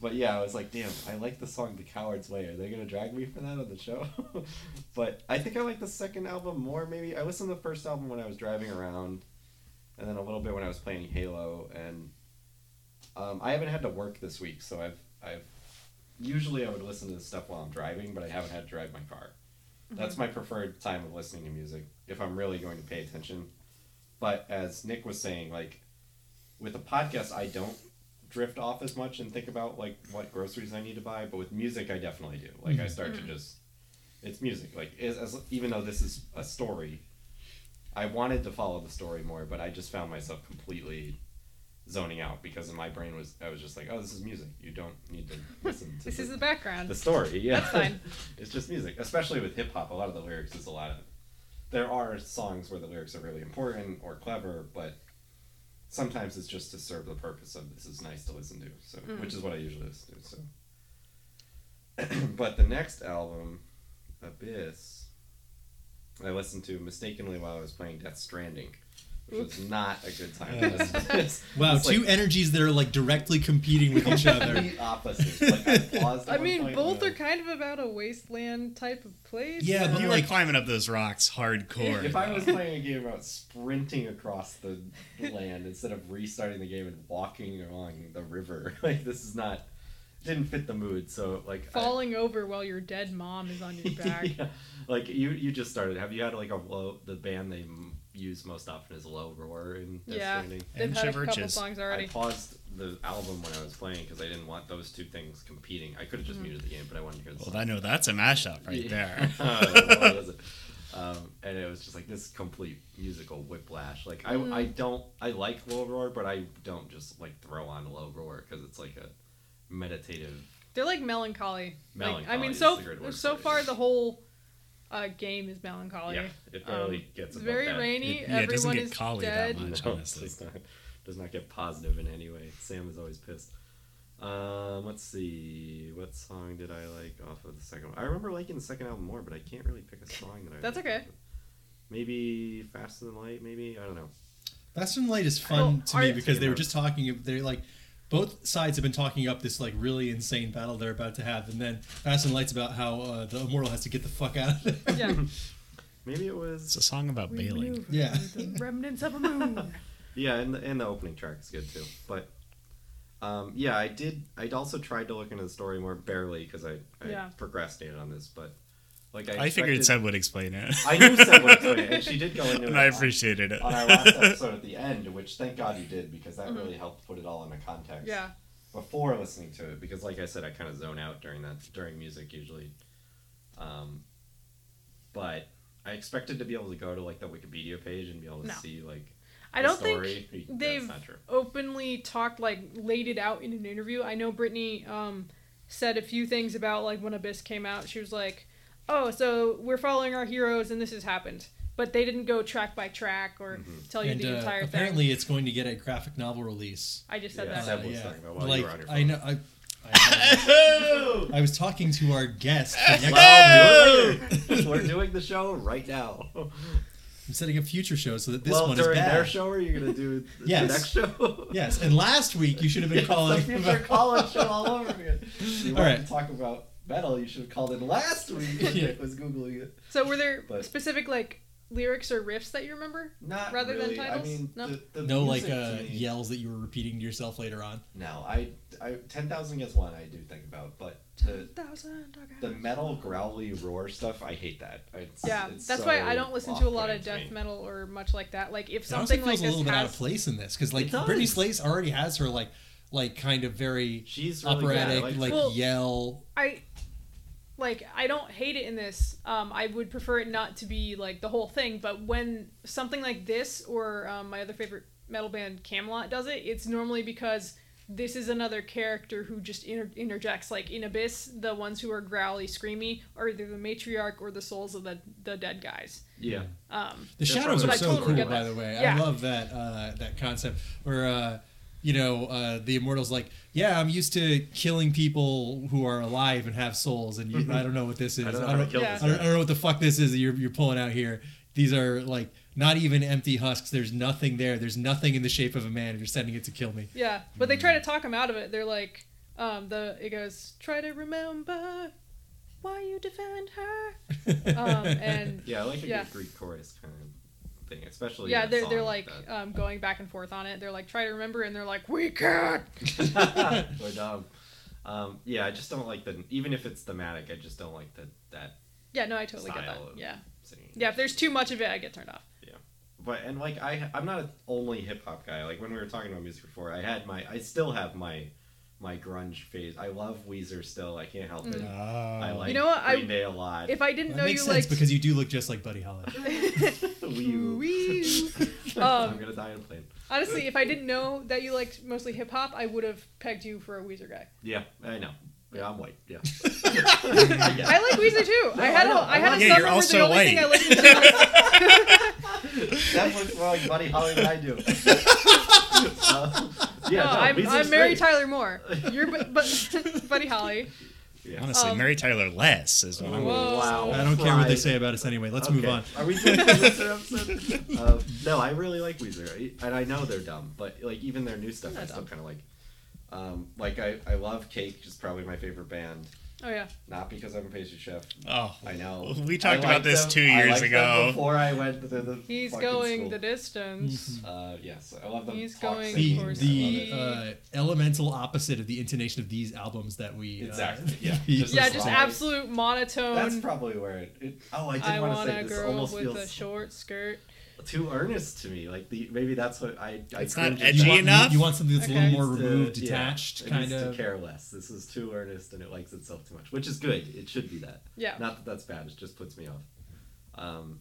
S3: But yeah, I was like, damn, I like the song "The Coward's Way." Are they gonna drag me for that on the show? but I think I like the second album more. Maybe I listened to the first album when I was driving around, and then a little bit when I was playing Halo. And um, I haven't had to work this week, so I've I've usually I would listen to this stuff while I'm driving, but I haven't had to drive my car. That's mm-hmm. my preferred time of listening to music if I'm really going to pay attention. But as Nick was saying, like with a podcast, I don't drift off as much and think about like what groceries I need to buy. But with music, I definitely do. Like I mm-hmm. start to mm-hmm. just, it's music. Like as, as even though this is a story, I wanted to follow the story more, but I just found myself completely zoning out because in my brain was I was just like, oh, this is music. You don't need to listen to
S4: This
S3: the,
S4: is the background.
S3: the story. Yeah,
S4: That's fine.
S3: it's just music, especially with hip hop. A lot of the lyrics is a lot of. There are songs where the lyrics are really important or clever, but sometimes it's just to serve the purpose of this is nice to listen to. So,
S4: Mm.
S3: which is what I usually listen to. So, but the next album, Abyss, I listened to mistakenly while I was playing Death Stranding, which was not a good time. to listen to this.
S1: Wow,
S3: It's
S1: two
S3: like
S1: energies that are like directly competing with each other.
S3: complete opposites. Like, I,
S4: I mean, both
S3: and I
S4: are kind of about a wasteland type of place.
S1: Yeah, but
S2: you
S1: like-
S2: were climbing up those rocks hardcore.
S3: If I was playing a game about sprinting across the land instead of restarting the game and walking along the river, like this is not didn't fit the mood. So like I-
S4: falling over while your dead mom is on your back.
S3: yeah. like you you just started. Have you had like a low? The band they m- use most often is Low Roar in Death
S4: Yeah.
S3: Stranding.
S4: They've
S2: And
S4: had a couple
S2: CHVRCHES.
S4: songs
S3: I paused the album when I was playing because I didn't want those two things competing. I could have just
S4: Mm-hmm.
S3: muted the game, but I wanted to hear the
S2: well,
S3: song.
S2: I know that's a mashup right there.
S3: what? Um, and it was just like this complete musical whiplash. Like I,
S4: Mm.
S3: I don't, I like low roar, but I don't just like throw on low roar because it's like a meditative.
S4: They're like melancholy. Like, I mean, so
S3: the good word
S4: so far the whole uh, game is melancholy.
S3: Yeah, it barely
S4: Um,
S3: gets
S4: It's
S3: above
S4: very
S3: that.
S4: rainy.
S2: It- yeah, it doesn't
S4: Everyone
S2: get
S4: is
S2: collie that
S4: dead.
S2: much.
S3: No,
S2: honestly.
S3: does not, does not get positive in any way. Sam is always pissed. Um, let's see. What song did I like off of the second one? I remember liking the second album more, but I can't really pick a song that I.
S4: That's
S3: liked.
S4: okay.
S3: Maybe Faster Than Light. Maybe I don't know.
S1: Fast and Light is fun
S4: Well,
S1: to me because they were just talking. They're like, both sides have been talking up this like really insane battle they're about to have, and then Fast and Light's about how uh, the immortal has to get the fuck out of there.
S4: Yeah.
S3: Maybe it was.
S2: It's a song about
S4: We
S2: bailing.
S4: maneuver
S1: Yeah.
S4: the remnants of a moon.
S3: Yeah, and the, and the opening track is good too. But um, yeah, I did. I also tried to look into the story more barely because I, I
S4: Yeah.
S3: procrastinated on this. But like I,
S2: I figured
S3: expected-
S2: Seb would explain it.
S3: I knew Seb would explain it, and she did go into
S2: and
S3: it
S2: I
S3: on-
S2: appreciated it.
S3: on our last episode at the end, which thank God you did because that really helped put it all into context.
S4: Mm-hmm. yeah.
S3: Before listening to it, because like I said, I kind of zone out during that during music usually. Um, but I expected to be able to go to like the Wikipedia page and be able to
S4: No.
S3: see like.
S4: I don't
S3: story.
S4: think they've openly talked like laid it out in an interview. I know Brittney um, said a few things about like when Abyss came out. She was like, "Oh, so we're following our heroes and this has happened," but they didn't go track by track or
S3: Mm-hmm.
S4: tell you
S1: and
S4: the
S1: uh,
S4: entire
S1: apparently,
S4: thing.
S1: it's going to get a graphic novel release.
S4: I just said
S3: Yeah,
S4: that.
S1: Uh, yeah.
S3: about while you
S1: like
S3: were on your
S1: I know. I, I, I was talking to our guest. For next,
S3: Well, do it later. We're doing the show right now.
S1: I'm setting up future shows so that this
S3: well,
S1: one is
S3: during
S1: bad.
S3: their show, are you gonna do the
S1: Yes.
S3: next show?
S1: Yes, and last week you should have been
S3: It's
S1: calling.
S3: the future
S1: about-
S3: college show all over again. You
S1: All
S3: wanted
S1: right.
S3: to talk about metal? You should have called it last week. when
S1: Yeah.
S3: Nick was googling it.
S4: So were there
S3: But-
S4: specific like lyrics or riffs that you remember?
S3: Not
S4: Rather than titles?
S3: I mean,
S4: No?
S3: the, the
S1: no, like uh, yells that you were repeating to yourself later on.
S3: No, I, I ten thousand gets one. I do think about, but the
S4: Thousand
S3: the metal growly roar stuff, I hate that. It's,
S4: Yeah,
S3: it's
S4: that's
S3: so
S4: why I don't listen to a lot of death
S3: me.
S4: metal or much like that. Like if
S1: It honestly
S4: something like
S1: feels a
S4: this
S1: little bit out of place in this because like Brittney Slayes already has her like like kind of very
S3: She's really good. I
S1: operatic
S3: like
S1: like
S4: Well-
S1: yell.
S4: I like I don't hate it in this. Um, I would prefer it not to be like the whole thing. But when something like this or um, my other favorite metal band Kamelot does it, it's normally because this is another character who just inter- interjects. Like in Abyss, the ones who are growly, screamy are either the matriarch or the souls of the the dead guys.
S3: Yeah,
S4: Um,
S1: The shadows are so
S4: totally
S1: cool, by the way.
S4: Yeah.
S1: I love that uh, that concept or uh, you know uh, the immortals like, yeah, I'm used to killing people who are alive and have souls, and you, I don't know what this is.
S3: I don't know
S1: I don't,
S3: kill
S4: Yeah.
S3: this
S1: I don't, I don't know what the fuck this is that you're, you're pulling out here. These are like not even empty husks. There's nothing there. There's nothing in the shape of a man. You're sending it to kill me.
S4: Yeah, but they try to talk him out of it. They're like, um, the it goes, try to remember why you defend her. Um, and
S3: yeah, I like a
S4: Yeah.
S3: good Greek chorus kind of thing, especially.
S4: yeah, they're they're like
S3: that.
S4: um, going back and forth on it. They're like, try to remember, and they're like, we can't.
S3: We're dumb. Um, yeah, I just don't like the. Even if it's thematic, I just don't like the that
S4: Yeah, no, I totally get that. Yeah,
S3: singing.
S4: yeah. If there's too much of it, I get turned off.
S3: Yeah, but and like I, I'm not an only hip hop guy. Like when we were talking about music before, I had my, I still have my my grunge phase. I love Weezer still. I can't help it.
S2: Oh.
S3: I like
S4: You know what? I-
S3: Green Day a lot.
S4: If I didn't
S1: That
S4: know
S1: makes
S4: you
S1: sense
S4: liked
S1: because you do look just like Buddy Holly.
S3: Wii U. I'm
S4: um,
S3: gonna die on a plane.
S4: honestly, if I didn't know that you liked mostly hip hop, I would have pegged you for a Weezer guy.
S3: Yeah, I know. Yeah, I'm white. Yeah.
S4: I like Weezer too. I had
S3: I
S4: a
S3: know.
S4: I had a summer
S2: you're
S4: where the only thing I listened to.
S3: that looks more like Buddy Holly than I do. Uh, yeah,
S4: no,
S3: no,
S4: I'm, I'm Mary
S3: great.
S4: Tyler Moore. You're but, but Buddy Holly.
S3: Yeah.
S2: Honestly,
S4: Um,
S2: Mary Tyler Less is what I'm.
S3: Wow.
S1: I don't care what they say about us anyway. Let's move on.
S3: Are we doing Weezer episode? Uh, no, I really like Weezer, and I know they're dumb, but like even their new stuff, I still kind of like. Um, like I, I love Cake, just probably my favorite band.
S4: Oh yeah.
S3: Not because I'm a pastry chef.
S2: Oh,
S3: I know.
S2: We talked
S3: I
S2: about this
S3: them-
S2: two
S3: I
S2: years
S3: them
S2: ago.
S3: Before I went to the.
S4: He's going
S3: school.
S4: the distance.
S3: Uh, yes, I love them.
S4: He's
S3: talk
S4: going
S1: The,
S3: singing,
S4: for
S3: I
S1: the
S3: love it.
S1: uh, elemental opposite of the intonation of these albums that we uh,
S3: Exactly, yeah. Just
S4: Yeah, just
S3: fine.
S4: absolute monotone.
S3: That's probably where it. it oh, I did
S4: I
S3: want
S4: want
S3: to say
S4: a
S3: this
S4: girl
S3: almost
S4: with
S3: feels
S4: a short skirt.
S3: Too earnest to me. Like the maybe that's what I. I
S2: It's not
S3: cringe at
S2: edgy
S1: you want,
S2: enough?
S1: You, you want something that's a little more
S3: needs to-
S1: removed,
S3: yeah,
S1: detached, kind of.
S3: to care less. This is too earnest and it likes itself too much, which is good. It should be that.
S4: Yeah.
S3: Not that that's bad. It just puts me off. Um,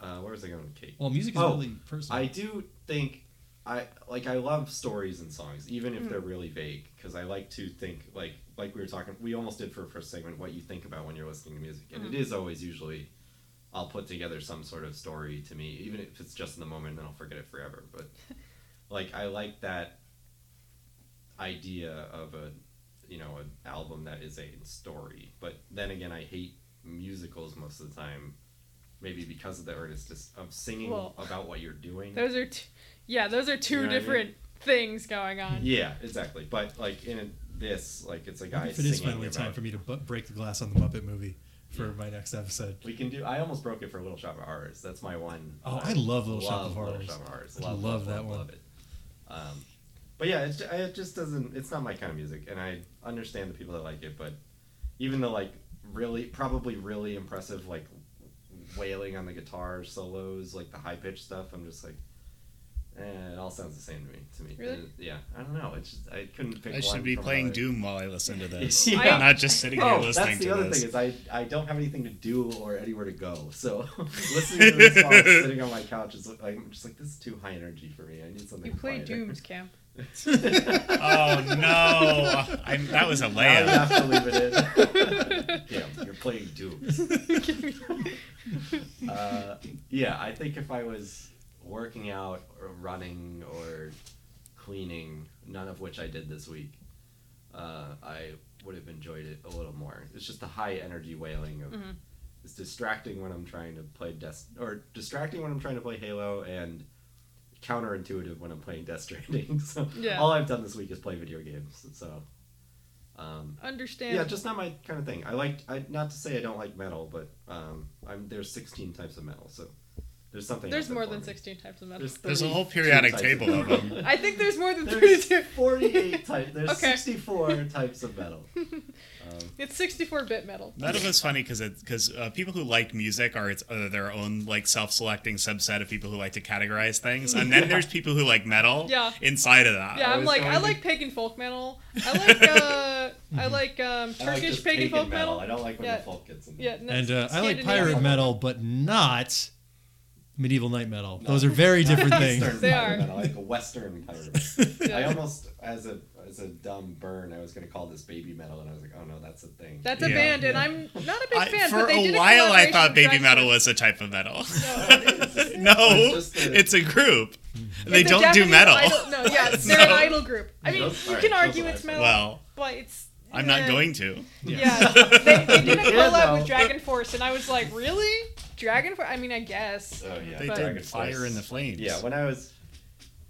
S3: uh, where was I going with Kate?
S1: Well, music is
S3: Oh,
S1: really personal.
S3: I do think I like I love stories and songs, even if they're really vague, because I like to think like like we were talking. We almost did for a first segment what you think about when you're listening to music, and
S4: Hmm.
S3: it is always usually I'll put together some sort of story to me, even if it's just in the moment, then I'll forget it forever. But like I like that idea of a you know an album that is a story, but then again, I hate musicals most of the time. Maybe because of the earnestness of singing
S4: Well,
S3: about what you're doing.
S4: Those are, t- yeah, those are two
S3: You know what I mean?
S4: different things going on.
S3: Yeah, exactly. But like in this, like it's a guy
S1: if it is finally
S3: about.
S1: time for me to bu- break the glass on the Muppet movie for my next episode.
S3: We can do. I almost broke it for Little Shop of Horrors. That's my one.
S1: Oh, I love Little Shop of
S3: Little
S1: Horrors.
S3: Shop of Horrors.
S1: I
S3: Love,
S1: love
S3: love,
S1: that
S3: love,
S1: one.
S3: Love it. Um, but yeah, it's, it just doesn't. It's not my kind of music, and I understand the people that like it. But even the like really, probably really impressive like wailing on the guitar solos, like the high pitched stuff, I'm just like. Eh, it all sounds the same to me. To me,
S4: Really?
S3: It- yeah. I don't know. It's just I couldn't pick.
S2: I should
S3: one
S2: be
S3: from
S2: playing
S3: another.
S2: Doom while I listen to this,
S3: Yeah.
S2: not just sitting here
S3: Oh,
S2: listening
S3: that's the
S2: to
S3: other
S2: this.
S3: thing is I, I don't have anything to do or anywhere to go. So listening to this while I'm sitting on my couch is like I'm just like this is too high energy for me. I need something.
S4: You play
S3: quieter.
S4: Dooms Camp.
S2: oh no! I'm, that was a
S3: Now you have to leave it in. yeah, you're playing Dooms. Uh, yeah, I think if I was working out or running or cleaning, none of which I did this week, uh, I would have enjoyed it a little more. It's just the high energy wailing of.
S4: Mhm.
S3: It's distracting when I'm trying to play Death or distracting when I'm trying to play Halo and counterintuitive when I'm playing Death Stranding. So
S4: Yeah.
S3: all I've done this week is play video games. So. Um,
S4: Understand.
S3: yeah, just not my kind of thing. I like, I not to say I don't like metal, but um, I'm there's 16 types of metal, so there's something.
S4: There's more than
S3: me.
S4: 16 types of metal.
S2: There's a whole periodic table of them.
S4: I think there's more than
S3: There's
S4: 32.
S3: 48 types. There's
S4: Okay.
S3: 64 types of metal. Um,
S4: It's 64-bit metal.
S2: Metal is funny because because uh, people who like music are its uh, their own like self-selecting subset of people who like to categorize things, and then there's people who like metal.
S4: Yeah.
S2: Inside of that.
S4: Yeah,
S3: I
S4: I'm
S3: was
S4: like
S3: going
S4: I
S3: to-
S4: like pagan folk metal. I like uh I like um
S3: I like
S4: Turkish pagan folk metal.
S3: I don't like when
S4: Yeah.
S3: the folk gets in. There.
S4: Yeah, no,
S1: and uh, I like pirate metal, but not medieval night metal.
S3: No.
S1: Those are very different
S3: Eastern
S1: things.
S4: They are.
S3: Metal. I like a Western pirate. metal.
S4: Yeah.
S3: I almost, as a as a dumb burn, I was going to call this baby metal, and I was like, oh no, that's a thing.
S4: That's a
S2: Yeah.
S4: band, and I'm not a big
S2: I-
S4: fan.
S2: for
S4: but they
S2: a
S4: did a
S2: while, I thought baby metal
S4: Force.
S2: was a type of metal.
S3: It's
S2: no,
S3: just a-
S2: it's a group. They
S4: It's a
S2: don't do metal.
S4: idol- no, yeah, they're an idol group. I mean,
S3: Those-
S4: you
S3: alright,
S4: can
S3: those
S4: argue it's metal,
S2: Well,
S4: but it's.
S2: I'm not
S4: eh.
S2: going to.
S4: Yeah, they, they did a collab with Dragon Force, and I was like, really? Dragon Force? I mean, I guess.
S3: Oh yeah,
S2: They
S4: But-
S2: did Fire
S3: Force.
S2: in the Flames.
S3: Yeah, when I was,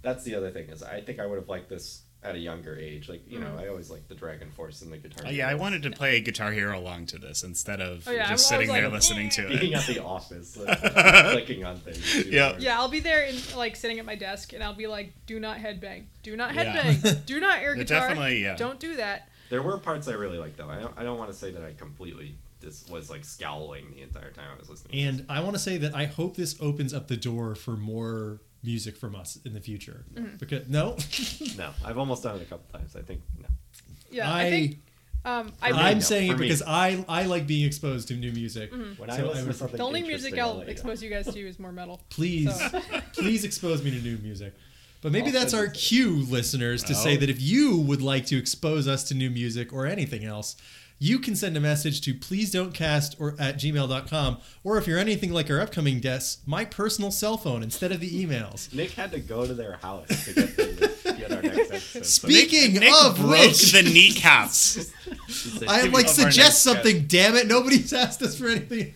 S3: that's the other thing is I think I would have liked this at a younger age. Like you
S4: Mm.
S3: know, I always liked the Dragon Force and the guitar.
S2: Oh, yeah, I wanted to play Guitar Hero along to this instead of
S4: Oh, yeah, I- I
S2: just
S4: was
S2: sitting there
S4: like,
S2: listening to
S3: being
S2: it.
S3: at the office, like, clicking on things.
S2: Yeah.
S4: Yeah, I'll be there and like sitting at my desk, and I'll be like, "Do not headbang. Do not
S2: Yeah.
S4: headbang. Do not air guitar.
S2: definitely, yeah.
S4: Don't do that."
S3: There were parts I really liked though. I don't, I don't want to say that I completely just was like scowling the entire time I was listening.
S1: And I want to say that I hope this opens up the door for more music from us in the future.
S4: Mm-hmm.
S1: Because no,
S3: No, I've almost done it a couple times. I think no.
S4: Yeah,
S1: I,
S4: I, think um, I
S1: I'm
S3: no,
S1: saying
S3: for
S1: it
S3: me.
S1: because I I like being exposed to new music.
S3: When I
S1: So I
S3: listen
S1: would-
S3: to something
S4: the only music
S3: I'll
S4: I'll
S3: let you
S4: expose you guys to is more metal.
S1: please
S4: So-
S1: please expose me to new music but maybe
S3: I'll
S1: that's our cue listeners to say
S2: Oh.
S1: that if you would like to expose us to new music or anything else you can send a message to please don't cast or at gmail.com or if you're anything like our upcoming guests my personal cell phone instead of the emails.
S3: Nick had to go to their house to get, them get our next episode. So
S1: Speaking
S2: Nick
S1: of
S2: broke
S1: which,
S2: the kneecaps.
S3: he
S1: I
S3: "Give
S1: like
S3: of our next
S1: suggest
S3: guest."
S1: something. Damn it! Nobody's asked us for anything.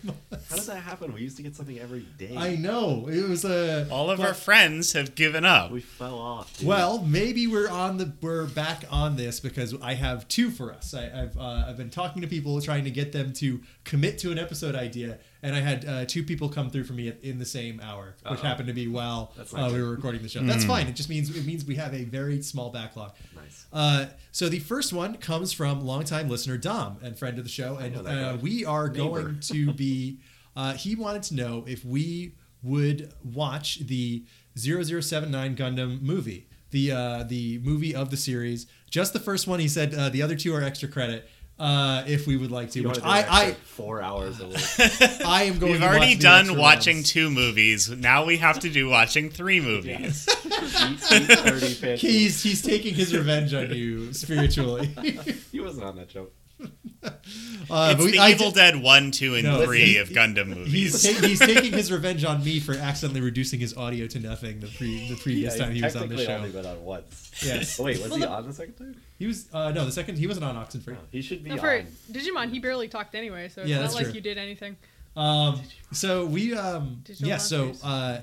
S3: How does that happen? We used to get something every day.
S1: I know it was a.
S2: All of
S1: but-
S2: our friends have given up.
S3: We fell off. dude.
S1: Well, maybe we're on the we're back on this because I have two for us. I, I've uh, I've been talking to people trying to get them to commit to an episode idea, and I had uh, two people come through for me at, in the same hour, which
S3: Uh-oh.
S1: happened to be while
S3: That's
S1: uh, we
S3: good.
S1: were recording the show. That's fine. It just means it means we have a very small backlog.
S3: nice.
S1: Uh, so the first one comes from longtime listener Dom and friend of the show, and uh, we are
S3: Neighbor.
S1: going to be. Uh, he wanted to know if we would watch the 0079 Gundam movie, the uh, the movie of the series. Just the first one. He said uh, the other two are extra credit. Uh, if we would like to,
S3: You
S1: which
S3: wanna do an
S1: I,
S3: four hours a week.
S1: I I am going.
S2: We've
S1: to
S2: already
S1: watch
S2: done watching
S1: ones.
S2: two movies. Now we have to do watching three movies.
S3: eat, eat 30.
S1: He's he's taking his revenge on you spiritually.
S3: He wasn't on that show.
S1: Uh,
S2: it's
S1: but we-
S2: the
S1: I
S2: Evil
S1: did-
S2: Dead 1, 2, and
S1: No,
S2: 3
S1: he-
S2: of Gundam
S1: He's,
S2: movies.
S1: ta- he's taking his revenge on me for accidentally reducing his audio to nothing the pre the previous
S3: Yeah,
S1: time he was on the
S3: technically
S1: show.
S3: only been on once.
S1: Yes.
S3: Oh, wait, was
S4: Well,
S3: he on the second time?
S1: He was uh, no the second he wasn't on Oxenfree.
S3: No, he should be
S4: No,
S3: on.
S4: Digimon, he barely talked anyway, so it's
S1: Yeah,
S4: not like
S1: true.
S4: you did anything.
S1: Um, so we um
S4: Digital
S1: yeah so uh,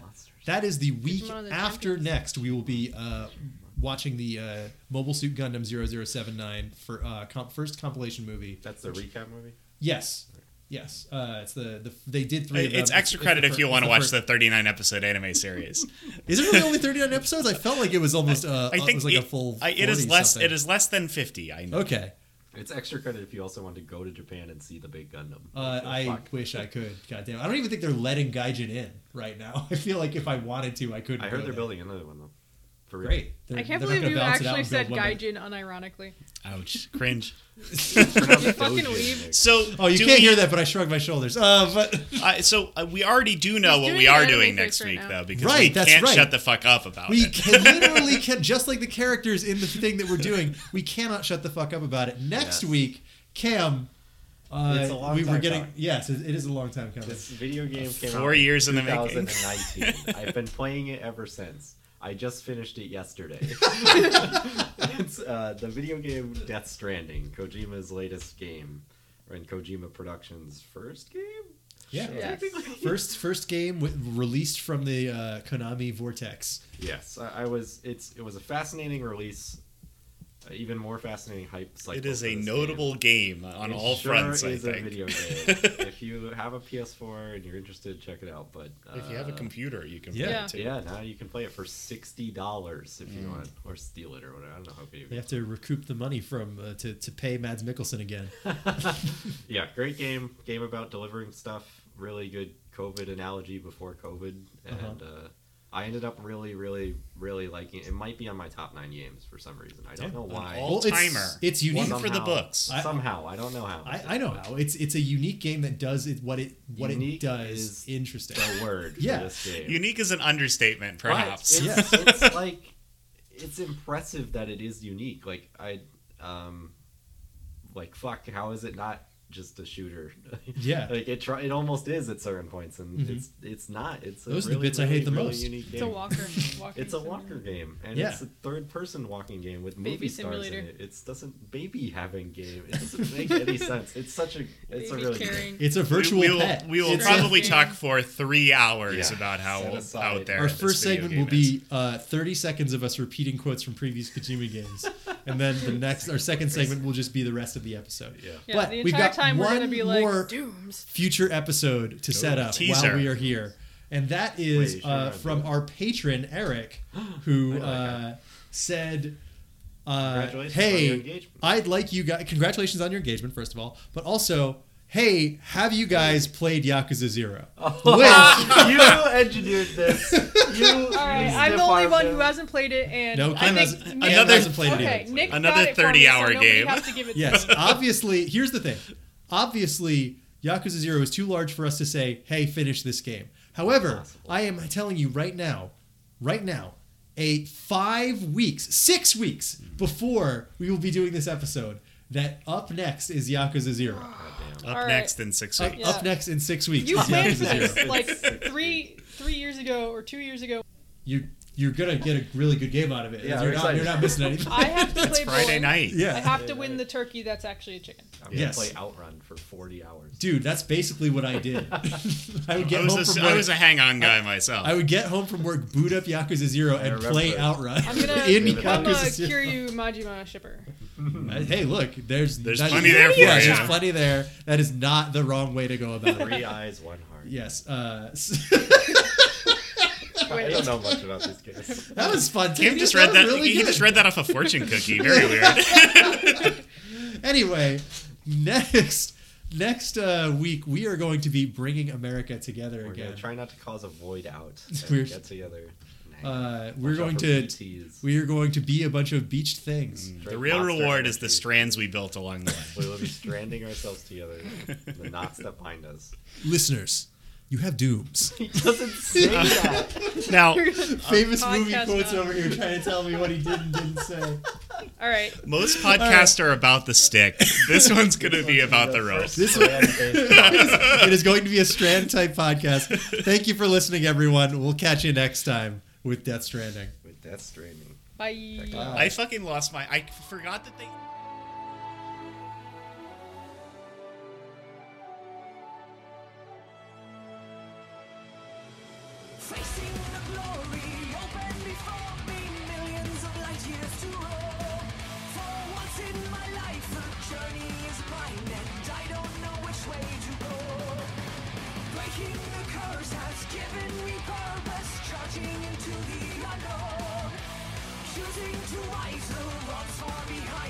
S1: that is the week
S4: the
S1: after
S4: champions.
S1: next we will be uh, watching the uh, Mobile Suit Gundam 0079 for uh, comp- first compilation movie.
S3: That's the recap movie?
S1: Yes. Yes, uh, it's the, the they did three. of
S2: It's
S1: them.
S2: extra
S1: the
S2: credit
S1: fir-
S2: if you want to watch
S1: first-
S2: the 39 episode anime series.
S1: Is it really only thirty nine episodes? I felt like it was almost. Uh,
S2: I
S1: it
S2: think
S1: was like
S2: it,
S1: a full.
S2: I, it is less.
S1: something.
S2: It is less than 50. I know.
S1: Okay.
S3: It's extra credit if you also want to go to Japan and see the big Gundam.
S1: Uh,
S3: Oh,
S1: I
S3: fuck.
S1: wish I could. God damn. I don't even think they're letting Gaijin in right now. I feel like if I wanted to, I could.
S3: I heard they're building another one though. For real.
S1: Great. They're-
S4: I can't believe you
S1: balance it out
S4: actually said
S1: build
S4: Gaijin unironically.
S2: Ouch. Cringe.
S3: It's pronounced
S4: You fucking weeb.
S2: So.
S1: Oh, you can't
S2: we-
S1: hear that, but I shrugged my shoulders. Uh, but
S2: Uh, so uh, we already do know
S4: He's
S2: what we are doing next
S4: right
S2: week,
S4: now.
S2: though, because
S1: Right,
S2: we
S1: that's
S2: can't
S1: right.
S2: shut the fuck up about it.
S1: we
S2: it.
S1: can literally can just like the characters in the thing that we're doing. We cannot shut the fuck up about it. Next
S3: Yes.
S1: week, Cam. Uh,
S3: It's a long
S1: we were
S3: time
S1: getting
S3: coming.
S1: yes, it, it is a long time coming.
S3: This video game came
S2: Four
S3: out
S2: years in the making.
S3: 2019. I've been playing it ever since. I just finished it yesterday. it's uh, the video game Death Stranding, Kojima's latest game, and Kojima Productions' first game.
S1: Yeah.
S4: Yes.
S1: First first game w- released from the uh, Konami Vortex.
S3: Yes, I, I was. It's it was a fascinating release. Uh, even more fascinating hype cycle.
S2: It is a notable game, on
S3: It
S2: all
S3: sure
S2: fronts. I
S3: is a video game. if you have a PS4 and you're interested, check it out. But uh,
S2: if you have a computer, you can
S1: Yeah.
S2: play it too.
S3: yeah, now you can play it for sixty dollars if
S2: Mm.
S3: you want, or steal it or whatever. I don't know how video
S1: They have to recoup the money from uh, to to pay Mads Mikkelsen again.
S3: yeah, great game. Game about delivering stuff. Really good COVID analogy before COVID,
S1: Uh-huh.
S3: and uh, I ended up really, really, really liking it. It might be on my top nine games for some reason. I don't
S1: Yeah.
S3: know why.
S2: all-
S1: it's,
S2: timer.
S1: It's unique.
S2: One for the books.
S1: I-
S3: Somehow, I don't know how.
S1: I, I know how it's it's a unique game that does it what it what
S3: Unique
S1: it does
S3: is
S1: interesting.
S3: the word
S1: Yeah.
S3: for this game.
S2: Unique is an understatement,
S3: But
S2: perhaps.
S3: It's,
S1: Yeah.
S3: it's like it's impressive that it is unique. Like I, um, like fuck, how is it not just a shooter?
S1: Yeah.
S3: like it try, it almost is at certain points, and
S1: Mhm.
S3: it's it's not. It's a
S1: Those are the
S3: really,
S1: bits I hate the
S3: really
S1: most.
S3: Unique game.
S4: It's a walker. walking
S3: It's a walker game, and
S1: Yeah.
S3: it's a third-person walking game with
S4: Baby
S3: movie stars in it. It doesn't baby having game. It doesn't make any sense. It's such a it's a really good
S4: carrying.
S1: It's a virtual
S2: we, will,
S1: pet.
S2: we will
S1: It's
S2: probably
S4: game.
S2: talk for three hours
S3: Yeah.
S2: about how
S3: Set
S2: out there
S1: Our first
S2: video
S1: segment will
S2: is.
S1: be uh, 30 seconds of us repeating quotes from previous Kojima games, and then the next, our second segment will just be the rest of the episode.
S3: Yeah.
S4: Yeah,
S1: But we've got
S4: time we're
S1: one
S4: gonna be like
S1: more
S4: dooms.
S1: future episode to set up
S2: teaser.
S1: while we are here, and that is
S3: Wait,
S1: uh, from
S3: do
S1: our patron Eric, who
S3: I know that
S1: uh, said. Uh,
S3: Congratulations on your
S1: hey. I'd like you guys. Congratulations on your engagement, first of all, but also, hey, have you guys played Yakuza Zero?
S3: Wow, you engineered this. You.
S4: All right, I'm the only one who hasn't played it, and
S1: No,
S4: I
S1: Ken
S4: think
S1: hasn't-
S4: Nick-
S1: Ken hasn't played it
S4: okay,
S1: either.
S4: Nick
S2: Another
S4: got it for me,
S2: 30-hour
S4: so
S2: game.
S4: has to give it
S1: Yes, obviously, here's the thing. Obviously, Yakuza 0 is too large for us to say, hey, finish this game. However,
S3: Impossible.
S1: I am telling you right now, right now, a five weeks, six weeks mm. before we will be doing this episode, that up next is Yakuza 0.
S2: Up
S4: All right.
S2: next in six
S1: Up,
S2: weeks.
S4: Yeah.
S1: up next in six weeks
S4: You
S1: is
S4: planned
S1: Yakuza
S4: this like three three years ago or two years ago.
S1: You, you're going to get a really good game out of it.
S3: Yeah,
S1: you're, not, you're not missing anything.
S4: I have to
S2: It's
S4: play
S2: Friday
S4: bowling.
S2: night.
S1: yeah.
S4: I have to win the turkey that's actually a chicken.
S3: I'm gonna
S1: Yes.
S3: play Outrun for 40 hours.
S1: Dude, that's basically what I did. I would get
S2: I
S1: home
S2: a,
S1: from
S2: I
S1: work.
S2: was a hang-on guy myself.
S1: I would get home from work, boot up Yakuza Zero, and play
S3: it.
S1: Outrun
S4: I'm gonna
S1: in
S4: become a
S1: Yakuza Zero.
S4: Kiryu Majima shipper.
S1: Uh, Hey, look, there's
S2: There's
S1: that-
S2: plenty there for
S1: yeah,
S2: you.
S1: There's plenty there. That is not the wrong way to go about it.
S3: Three eyes, one heart.
S1: Yes, uh,
S3: I don't know much about this game.
S1: that was fun.
S2: Kim just read that.
S1: really
S2: he
S1: good.
S2: just read that off a fortune cookie. Very weird.
S1: Anyway, next next uh, week we are going to be bringing America together
S3: We're
S1: again.
S3: gonna try not to cause a void out.
S1: We're-
S3: And get together.
S1: Uh, we're going to
S3: BTs.
S1: we are going to be a bunch of beached things.
S2: the real reward is the strands we built along the way.
S3: We will be stranding ourselves together. The knots that bind us.
S1: Listeners, you have dooms.
S3: He doesn't say that.
S2: Now,
S1: Famous movie quotes
S4: now.
S1: over here trying to tell me what he did and didn't say.
S4: All right.
S2: most podcasts are about the stick. This one's going to be about the rope.
S1: This-
S3: Strand-based
S1: it is going to be a Strand type podcast. Thank you for listening, everyone. We'll catch you next time with Death Stranding.
S3: with Death Stranding.
S4: Bye.
S2: I fucking lost my. I forgot that they.
S5: To roam. For once in my life, the journey is mine, and I don't know which way to go. Breaking the curse has given me power, charging into the unknown, choosing to rise the wrongs far behind,